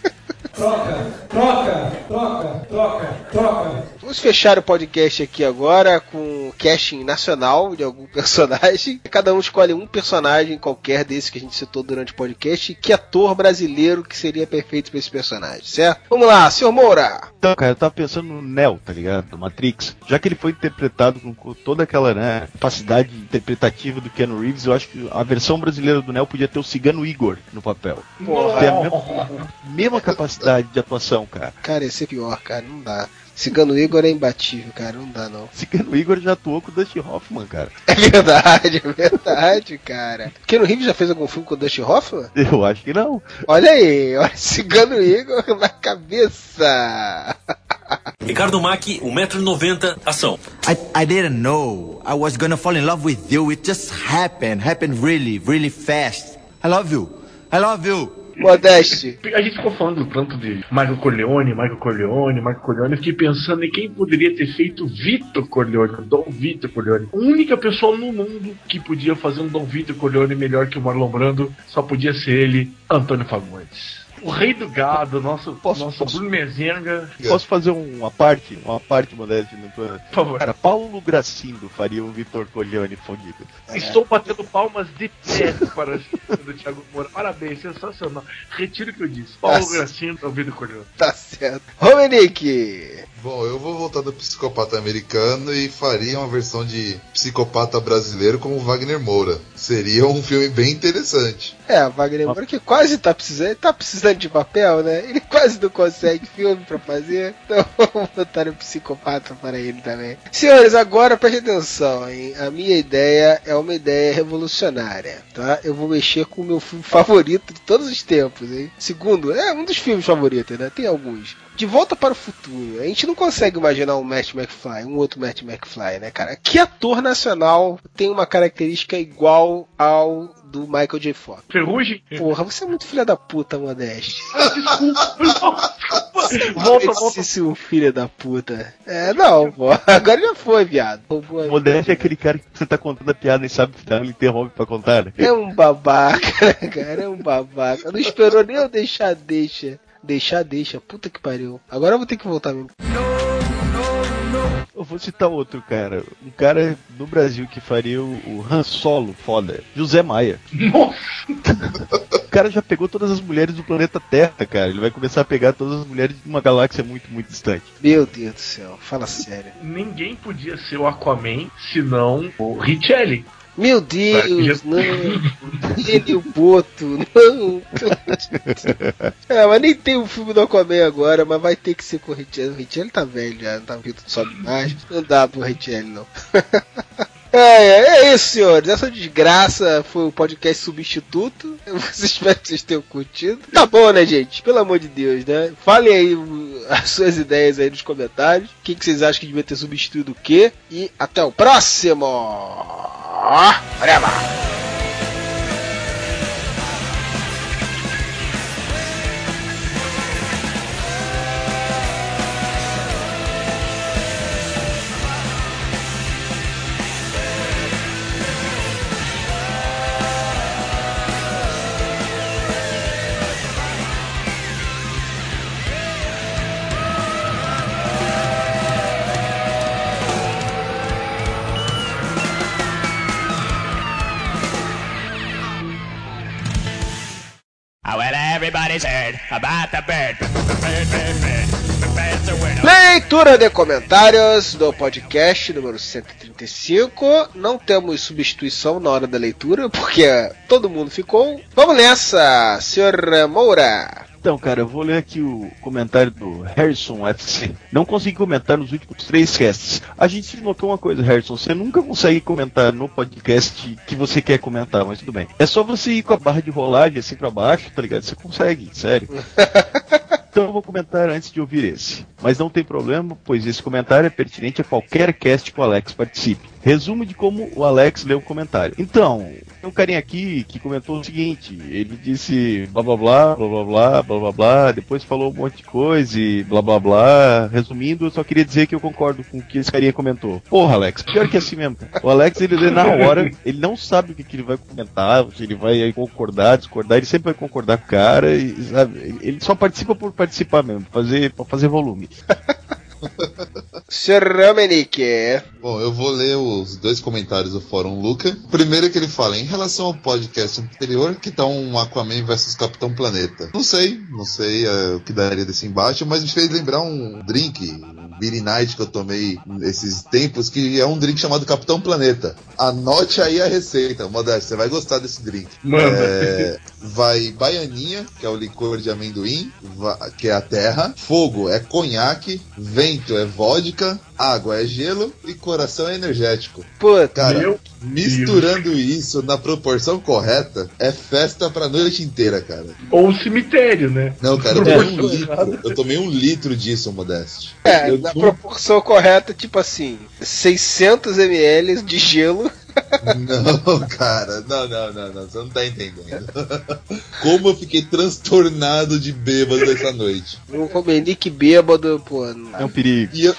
Troca, troca, troca, troca, troca. Vamos fechar o podcast aqui agora com o casting nacional de algum personagem. Cada um escolhe um personagem qualquer desse que a gente citou durante o podcast e que ator brasileiro que seria perfeito para esse personagem, certo? Vamos lá, senhor Moura. Então, cara, eu tava pensando no Neo, tá ligado? Do Matrix. Já que ele foi interpretado com com toda aquela né, capacidade interpretativa do Keanu Reeves, eu acho que a versão brasileira do Neo podia ter o Cigano Igor no papel. Porra. Tem a mesma, mesma capacidade de atuação, cara. Cara, ia ser pior, cara, não dá. Cigano Igor é imbatível, cara, não dá não. Cigano Igor já atuou com o Dustin Hoffman, cara. É verdade, é verdade, cara. Keanu Reeves já fez algum filme com o Dustin Hoffman? Eu acho que não. Olha aí, olha Cigano Igor na cabeça. Ricardo Mack, 1,90m, ação. I, I didn't know I was gonna fall in love with you. It just happened. Happened really, really fast. I love you. I love you. Modeste. A gente ficou falando tanto de Michael Corleone, Michael Corleone, Michael Corleone. Eu fiquei pensando em quem poderia ter feito Vitor Corleone, Dom Vitor Corleone. A única pessoa no mundo que podia fazer um Dom Vitor Corleone melhor que o Marlon Brando só podia ser ele, Antônio Fagundes. O rei do gado, nosso, Posso- nosso posso- Bruno Mezenga. Posso fazer um- uma parte? Uma parte, Modeste? no plano? Por favor. Cara, Paulo Gracindo faria o Vitor Corleone fundido. Estou batendo palmas de pé para o Thiago Moura. Parabéns, sensacional. Retiro o que eu disse. Paulo Nossa. Gracindo, ouvido Corleone. Tá certo. Romenick. Bom, eu vou voltar do psicopata americano e faria uma versão de psicopata brasileiro como Wagner Moura. Seria um filme bem interessante. É, Wagner Moura que quase tá precisando, tá precisando de papel, né? Ele quase não consegue filme pra fazer, então vamos botar um psicopata para ele também. Senhores, agora preste atenção, hein? A minha ideia é uma ideia revolucionária, tá? Eu vou mexer com o meu filme favorito de todos os tempos, hein? Segundo, é um dos filmes favoritos, né? Tem alguns. De volta para o futuro. A gente não consegue imaginar um Matt McFly, um outro Matt McFly, né, cara? Que ator nacional tem uma característica igual ao do Michael J. Fox? Ferrugem? Porra, você é muito filha da puta, Modeste. Volta, volta. Esse seu filho da puta. É, não, pô. Agora já foi, viado. Modeste é aquele cara que você tá contando a piada e sabe que ele interrompe pra contar. né? É um babaca, né, cara? É um babaca. Não esperou nem eu deixar, deixa. Deixar, deixa. Puta que pariu. Agora eu vou ter que voltar mesmo. Eu vou citar outro cara. Um cara no Brasil que faria o, o Han Solo foda. José Maia. Nossa! O cara já pegou todas as mulheres do planeta Terra, cara. Ele vai começar a pegar todas as mulheres de uma galáxia muito, muito distante. Meu Deus do céu. Fala sério. Ninguém podia ser o Aquaman senão o Richelli. Meu Deus, não. Ele e o Boto, não. É, mas nem tem o filme do Aquaman agora, mas vai ter que ser com o Richelli. O Richelli tá velho já, não tá vindo sobe mais. Não dá pro Richelli, não. É, é, é isso, senhores. Essa desgraça foi o podcast substituto. Eu espero que vocês tenham curtido. Tá bom, né, gente? Pelo amor de Deus, né? Falem aí as suas ideias aí nos comentários. O que, que vocês acham que devia ter substituído o quê? E até o próximo! Whatever! Oh, everybody's heard about the bird. Leitura de comentários do podcast número 135. Não temos substituição na hora da leitura, porque todo mundo ficou. Vamos nessa, senhor Moura. Então, cara, eu vou ler aqui o comentário do Harrison FC. Não consegui comentar nos últimos três casts. A gente notou uma coisa, Harrison. Você nunca consegue comentar no podcast que você quer comentar, mas tudo bem. É só você ir com a barra de rolagem assim pra baixo, tá ligado? Você consegue, sério. Então eu vou comentar antes de ouvir esse. Mas não tem problema, pois esse comentário é pertinente a qualquer cast que o Alex participe. Resumo de como o Alex leu o comentário. Então, tem um carinha aqui que comentou o seguinte: ele disse blá blá blá, blá blá blá, blá blá blá, depois falou um monte de coisa e blá blá blá. Resumindo, eu só queria dizer que eu concordo com o que esse carinha comentou. Porra, Alex, pior que assim mesmo. O Alex, ele na hora, ele não sabe o que, que ele vai comentar, se ele vai concordar, discordar, ele sempre vai concordar com o cara, e, sabe? Ele só participa por participar mesmo, fazer, pra fazer volume. Cerramenique. Bom, eu vou ler os dois comentários do Fórum Luca. Primeiro que ele fala, em relação ao podcast anterior, que tá um Aquaman versus Capitão Planeta. Não sei, não sei é, o que daria desse embate, mas me fez lembrar um drink, um Beer Night que eu tomei esses tempos, que é um drink chamado Capitão Planeta. Anote aí a receita, Modesto, você vai gostar desse drink. Manda. É, vai baianinha, que é o licor de amendoim, que é a terra. Fogo é conhaque, vento é vodka, água é gelo e coração é energético. Puta, Cara, Meu misturando isso na proporção correta, é festa pra noite inteira, cara. Ou cemitério, né? Não, cara, eu tomei um litro. Eu tomei um litro disso, Modeste. É, Eu na nu- proporção correta, tipo assim, 600 ml de gelo. Não, cara, não, não, não, não, você não tá entendendo. Como eu fiquei transtornado de bêbado essa noite. Um Romenique bêbado, pô. É um perigo. E eu,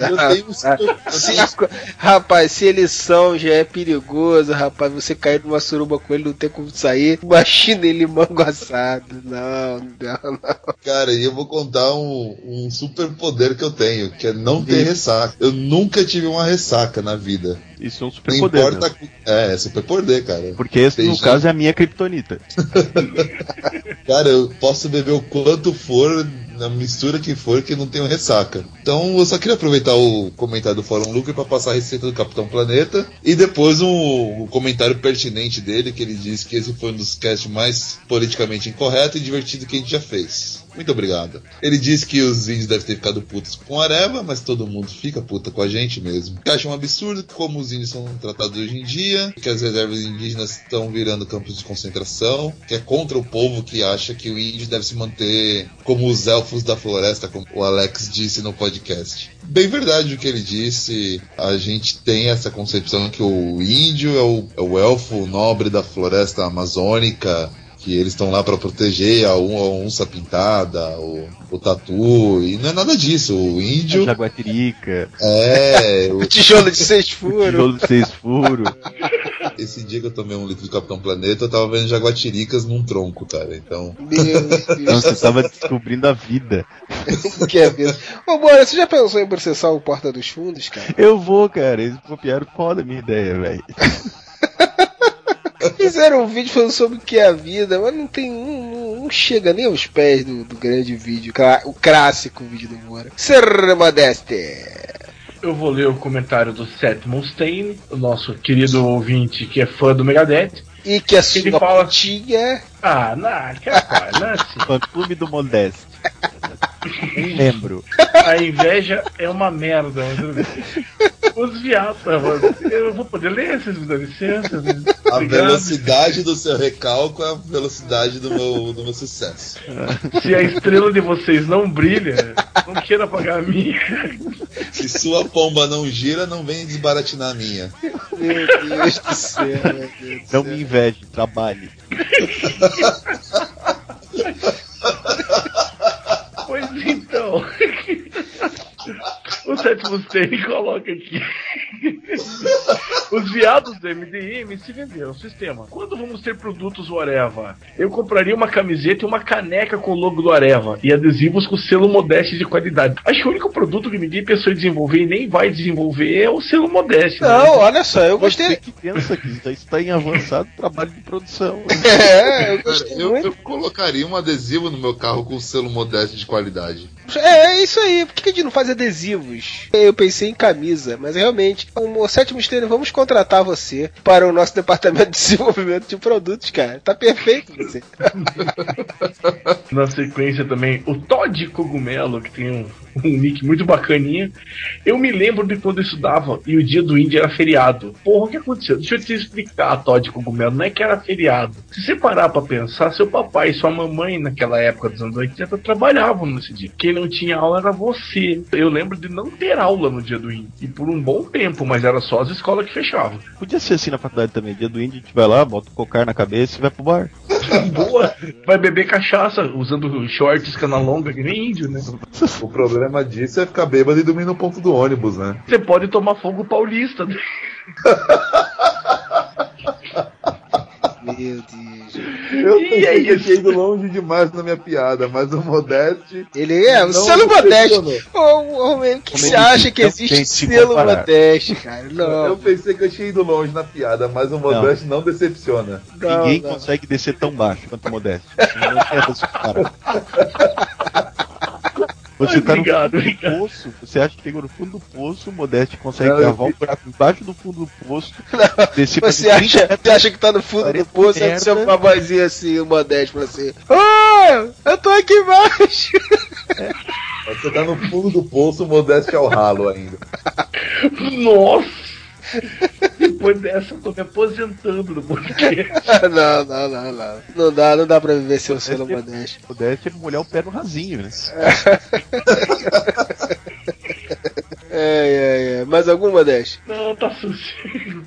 eu tenho um eu Se tenho a co- rapaz, se eles são, já é perigoso, rapaz. Você cair numa suruba com ele, não tem como sair. Imagina ele mango assado. Não, não, não. Cara, e eu vou contar um, um super poder que eu tenho, que é não ter ressaca. Eu nunca tive uma ressaca na vida. Isso é um super Não poder. importa. né? É, é super poder, cara. Porque esse, Tem no gente- caso, é a minha kriptonita. Cara, eu posso beber o quanto for, na mistura que for, que não tenho ressaca. Então eu só queria aproveitar o comentário do Fórum Lucre para passar a receita do Capitão Planeta e depois um, um comentário pertinente dele, que ele disse que esse foi um dos casts mais politicamente incorreto e divertido que a gente já fez. Muito obrigado. Ele disse que os índios devem ter ficado putos com a Areva, mas todo mundo fica puta com a gente mesmo. Que acha um absurdo como os índios são tratados hoje em dia, que as reservas indígenas estão virando campos de concentração, que é contra o povo que acha que o índio deve se manter como os elfos da floresta, como o Alex disse no podcast. Bem verdade o que ele disse. A gente tem essa concepção que o índio é o, é o elfo nobre da floresta amazônica, que eles estão lá para proteger a, a onça pintada, o, o tatu, e não é nada disso. O A índio jaguatirica, é. o- Tijolo de seis furos. tijolo de seis furos. esse dia que eu tomei um litro do Capitão Planeta, eu tava vendo jaguatiricas num tronco, cara. Então. Meu Deus. Então você estava descobrindo a vida. que é mesmo. Ô, Bora, você já pensou em processar o Porta dos Fundos, cara? Eu vou, cara. Eles copiaram foda a minha ideia, velho. Fizeram um vídeo falando sobre o que é a vida, mas não tem. Não, não- chega nem aos pés do, do grande vídeo, o clássico vídeo do Moura. Ser Modeste. Eu vou ler o comentário do Seth Mustaine, o nosso querido ouvinte que é fã do Megadeth. E que a Ele sua fala- putinha. Ah, não, que rapaz, não é assim. Fã clube do Modeste. Um membro. A inveja é uma merda. Os viados. Eu vou poder ler, vocês me dão licença? né? A velocidade do seu recalco é a velocidade do meu, do meu sucesso. Se a estrela de vocês não brilha, não queira apagar a minha. Se sua pomba não gira, não vem desbaratinar a minha. Meu Deus do céu, meu Deus do Não me inveje, trabalhe. 7 você e coloca aqui. Os viados do MDM se venderam. Sistema. Quando vamos ter produtos do Areva? Eu compraria uma camiseta e uma caneca com o logo do Areva e adesivos com selo modesto de qualidade. Acho que o único produto que ninguém a pessoa desenvolver e nem vai desenvolver é o selo modesto. Né? Não, né? olha só, eu gostei. Você que pensa que isso está em avançado trabalho de produção. É, eu, Cara, eu, eu colocaria um adesivo no meu carro com selo modesto de qualidade. É, é isso aí. Por que a gente não faz adesivos? Eu pensei em camisa, mas realmente, o sétimo esteiro, vamos contratar você para o nosso departamento de desenvolvimento de produtos, cara. Tá perfeito você. Na sequência também, o Todd Cogumelo, que tem um, um nick muito bacaninha. Eu me lembro de quando eu estudava e o dia do índio era feriado. Porra, o que aconteceu? Deixa eu te explicar, Todd Cogumelo. Não é que era feriado. Se você parar pra pensar, seu papai e sua mamãe, naquela época dos anos 80, trabalhavam nesse dia. Quem não tinha aula era você. Eu lembro de não ter aula no dia do índio. E por um bom tempo, mas era só as escolas que fechavam. Podia ser assim na faculdade também. Dia do índio, a gente vai lá, bota o cocar na cabeça e vai pro bar. Boa! Vai beber cachaça usando shorts cana longa, que nem índio, né? O problema disso é ficar bêbado e dormir no ponto do ônibus, né? Você pode tomar fogo paulista. Meu Deus. Eu E pensei é que eu tinha ido longe demais na minha piada, mas o Modeste. Ele é, o Não selo Modeste. Ô, ô, man, o que você acha que não existe selo comparar. Modeste, cara? Eu Não. pensei que eu tinha ido longe na piada, mas o Modeste não, decepciona. não, Ninguém não. consegue descer tão baixo quanto o Modesto. Não comparar. Você Ai, tá no obrigado, fundo do obrigado. poço, você acha que chegou no fundo do poço, o Modeste consegue Não, eu cavar um buraco embaixo do fundo do poço, Você acha, você acha que tá no fundo do poço, merda. você uma vozinha assim, o Modeste, pra você. Ah, eu tô aqui embaixo. Você tá no fundo do poço, o Modeste é o ralo ainda. Nossa! Depois dessa, eu tô me aposentando do podcast. não, não, não, não. Não dá, não dá pra viver sem o selo Modeste. É molhar o pé no rasinho, né? É, é, é. Mais algum, Modeste? Não, tá sossego.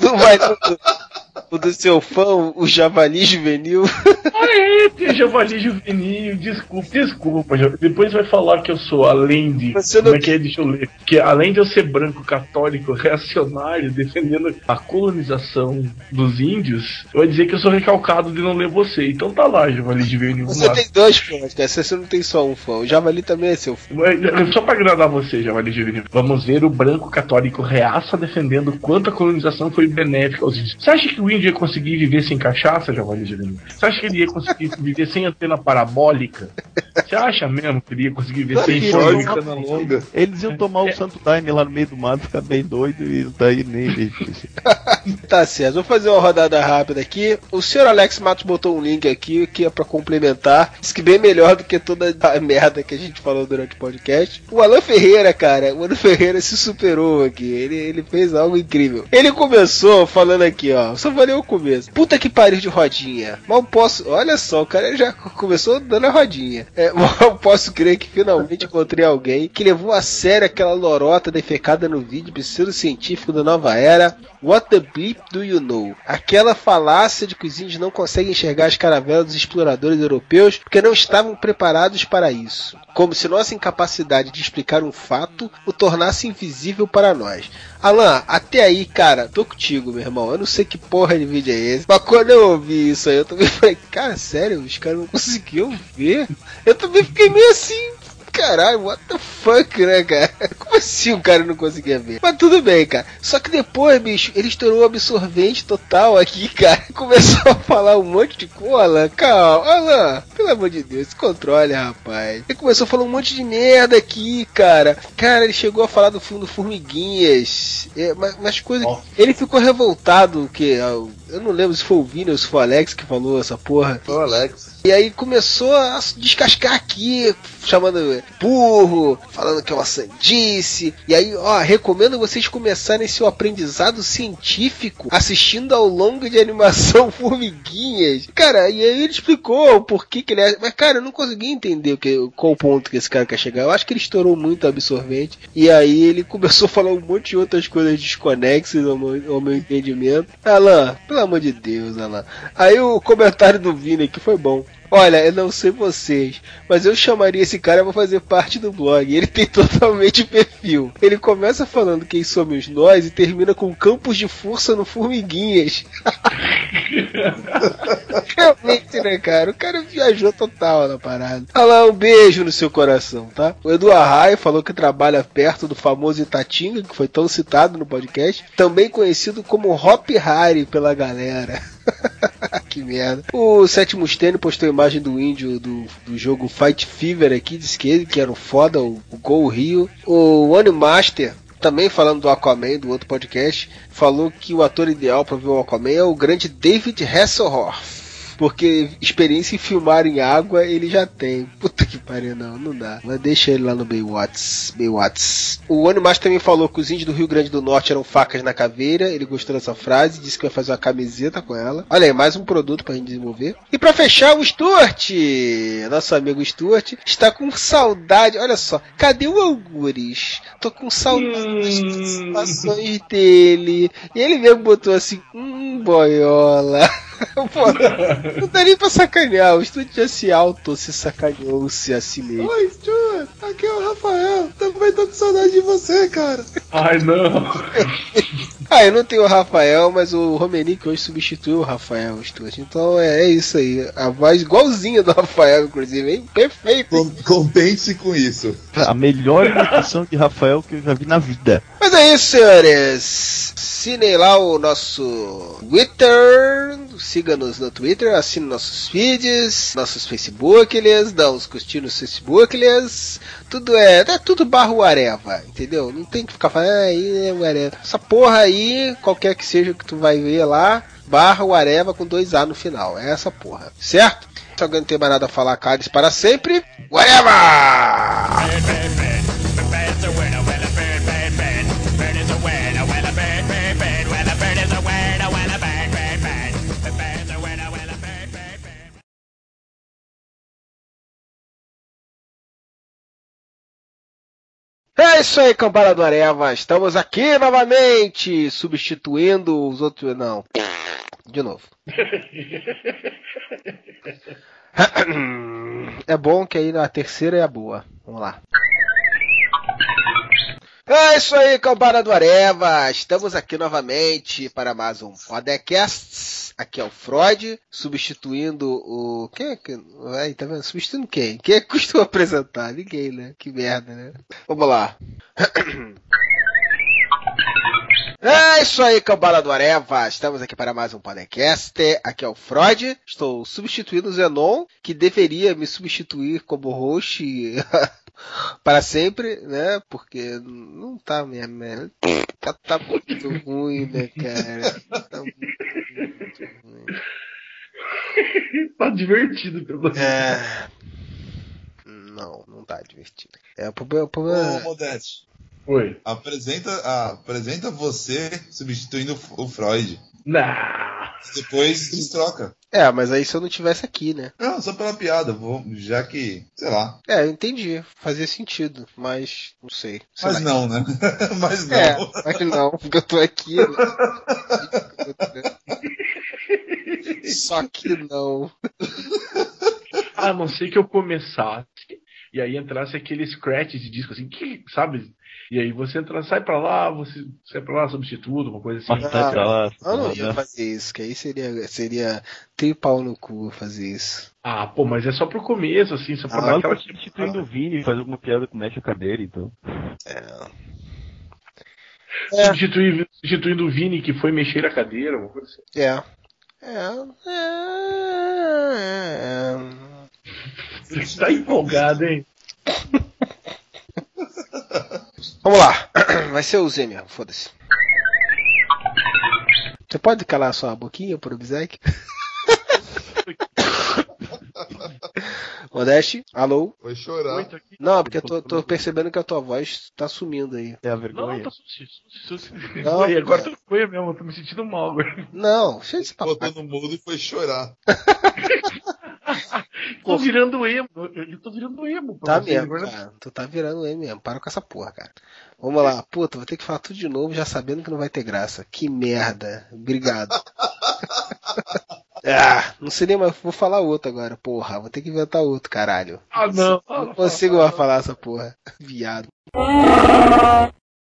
Não vai no, o do seu fã, o Javali Juvenil. Ah, é, tem javali juvenil, desculpa, desculpa. Depois vai falar que eu sou, além de. Você Como não- é que é? Deixa eu ler. Que além de eu ser branco, católico, reacionário, defendendo a colonização dos índios, eu vou dizer que eu sou recalcado de não ler você. Então tá lá, javali juvenil. Você tem dois fãs, cara. Você não tem só um fã. O Javali também é seu fã. Mas, Só pra agradar você, Javali Juvenil. Vamos ver o branco católico reaça defendendo quanto a colonização foi benéfica aos índios. Você acha que o índio ia conseguir viver sem cachaça, Javali Juvenil? Você acha que ele ia conseguir viver sem antena parabólica? Você acha mesmo que ele ia conseguir viver sem. Cana longa. Eles iam tomar o Santo Daime lá no meio do mato, ficar bem doido e daí nem. Tá certo, vou fazer uma rodada rápida aqui. O senhor Alex Matos botou um link aqui que é pra complementar. Diz que bem melhor do que toda a merda que a gente falou durante o podcast. O Alan Ferreira, cara, o Alan Ferreira se superou aqui. Ele, ele fez algo incrível. Ele começou falando aqui, ó. Só valeu o começo. Puta que pariu de rodinha. Mal posso. Olha só, o cara já começou dando a rodinha. É, mal posso crer que finalmente encontrei alguém que levou a sério aquela lorota defecada no vídeo pseudo-científico da nova era. What the bleep do you know? Aquela falácia de que os índios não conseguem enxergar as caravelas dos exploradores europeus porque não estavam preparados para isso. Como se nossa incapacidade de explicar um fato o tornasse invisível para nós. Alan, até aí, cara, tô contigo, meu irmão. Eu não sei que porra de vídeo é esse. Mas quando eu ouvi isso aí, eu também falei, cara, sério, os caras não conseguiam ver. Eu também fiquei meio assim, caralho, what the fuck, né, cara? Como assim o cara não conseguia ver? Mas tudo bem, cara. Só que depois, bicho, ele estourou o absorvente total aqui, cara. Começou a falar um monte de coisa. Alan, calma, Alan, pelo amor de Deus, se controle, rapaz. Ele começou a falar um monte de merda aqui, cara. Cara, ele chegou a falar do fundo Formiguinhas. É, mas, mas coisas. Ele ficou revoltado, que eu não lembro se foi o Vini ou se foi o Alex que falou essa porra. Foi o Alex. E aí começou a descascar aqui, chamando burro, falando que é uma sandice. E aí, ó, recomendo vocês começarem seu aprendizado científico assistindo ao longo de animação Formiguinhas. Cara, e aí ele explicou o porquê que ele é. Mas, cara, eu não consegui entender que, qual o ponto que esse cara quer chegar. Eu acho que ele estourou muito absorvente. E aí ele começou a falar um monte de outras coisas desconexas ao meu, ao meu entendimento. Alan, pelo amor de Deus, Alan. Aí o comentário do Vini aqui foi bom. Olha, eu não sei vocês, mas eu chamaria esse cara pra fazer parte do blog. Ele tem totalmente perfil. Ele começa falando quem somos nós e termina com campos de força no Formiguinhas. Realmente, né, cara? O cara viajou total na parada. Olha lá, um beijo no seu coração, tá? O Edu Arraio falou que trabalha perto do famoso Itatinga, que foi tão citado no podcast, também conhecido como Hop Harry pela galera. que merda. O Sétimo Stênio postou a imagem do índio do, do jogo Fight Fever aqui, disse que ele que era o foda, o, o Gol Rio. O One Master também falando do Aquaman, do outro podcast, falou que o ator ideal para ver o Aquaman é o grande David Hasselhoff. Porque experiência em filmar em água ele já tem. Puta que pariu, não, não dá. Mas deixa ele lá no Baywatch. Baywatch. O Animais também falou que os índios do Rio Grande do Norte eram facas na caveira. Ele gostou dessa frase, disse que vai fazer uma camiseta com ela. Olha aí, mais um produto pra gente desenvolver. E pra fechar, o Stuart, nosso amigo Stuart, está com saudade. Olha só, cadê o Algures? Tô com saudade das participações dele. E ele mesmo botou assim, hum, boiola. Pô, não dá nem pra sacanear. O Stuart já se auto se sacaneou-se a si mesmo. Oi, Stuart, aqui é o Rafael. Também tô com saudade de você, cara. Ai, não. Ah, eu não tenho o Rafael, mas o Romenick hoje substituiu o Rafael Stuart. Então é, é isso aí. A voz igualzinha do Rafael, inclusive, hein? Perfeito. Com- Contente-se com isso. A melhor imitação de Rafael que eu já vi na vida. Mas é isso, senhores. Assinem lá o nosso Twitter. Siga-nos no Twitter, assine nossos feeds, nossos Facebooks, dá uns curtir nos Facebooks. Tudo é, é tudo barro areva, entendeu? Não tem que ficar falando, aí é. Essa porra aí, qualquer que seja que tu vai ver lá, barra o areva com dois A no final. É essa porra, certo? Se alguém não tem mais nada a falar, cales para sempre. Whatever! É isso aí, cambada do Areva. Estamos aqui novamente, substituindo os outros. Não. De novo. É bom que aí na terceira é a boa. Vamos lá. É isso aí, cambada do Areva. Estamos aqui novamente para mais um podcast. Aqui é o Freud, substituindo o. Quem é que. Aí, tá vendo? Substituindo quem? Quem é que costuma apresentar? Ninguém, né? Que merda, né? Vamos lá. É isso aí, cambada do Areva. Estamos aqui para mais um podcast. Aqui é o Freud. Estou substituindo o Zenon, que deveria me substituir como host para sempre, né? Porque não tá minha merda. Tá, tá muito ruim, né, cara? Tá muito ruim. tá divertido, pelo menos. É. Não, não tá divertido. É o problema. O problema... Ô, Modeste. Oi. Apresenta, ah, apresenta você substituindo o Freud. Não. Depois eles trocam. É, mas aí se eu não tivesse aqui, né? Não, só pela piada, vou, já que, sei lá. É, eu entendi. Fazia sentido, mas não sei. sei Mas lá. não, né? Mas não. É, mas não, porque eu tô aqui. né? Só que não. A não ser que eu começasse e aí entrasse aquele scratch de disco assim, que, sabe? E aí você entra, sai pra lá, você sai pra lá, substituto, uma coisa assim. Sai pra lá, Eu não né? ia fazer isso, que aí seria, seria ter pau no cu fazer isso. Ah, pô, mas é só pro começo, assim, só pra dar Ah, aquela. tá substituindo o Vini, faz alguma piada que mexe a cadeira, então. Substituir, substituindo o Vini que foi mexer a cadeira, uma coisa assim. É. É. É. é. Você tá empolgado, hein? Vamos lá. Vai ser o Z mesmo, foda-se. Você pode calar sua boquinha pro Obsec? Modeste, alô? Foi chorar. Não, porque eu tô, tô percebendo que a tua voz tá sumindo aí. É a Não, vergonha. tá. Não, Foi, agora tu foi mesmo, eu tô me sentindo mal agora. Não, cheio de Botou papai. no mudo e foi chorar. Tô virando emo, eu tô virando emo. Tá vocês mesmo, agora. cara. Tu tá virando aí mesmo. Para com essa porra, cara. Vamos lá. Puta, vou ter que falar tudo de novo já sabendo que não vai ter graça. Que merda. Obrigado. ah, não sei nem mais. Vou falar outro agora, porra. Vou ter que inventar outro, caralho. Ah, não. Não consigo mais falar essa porra. Viado.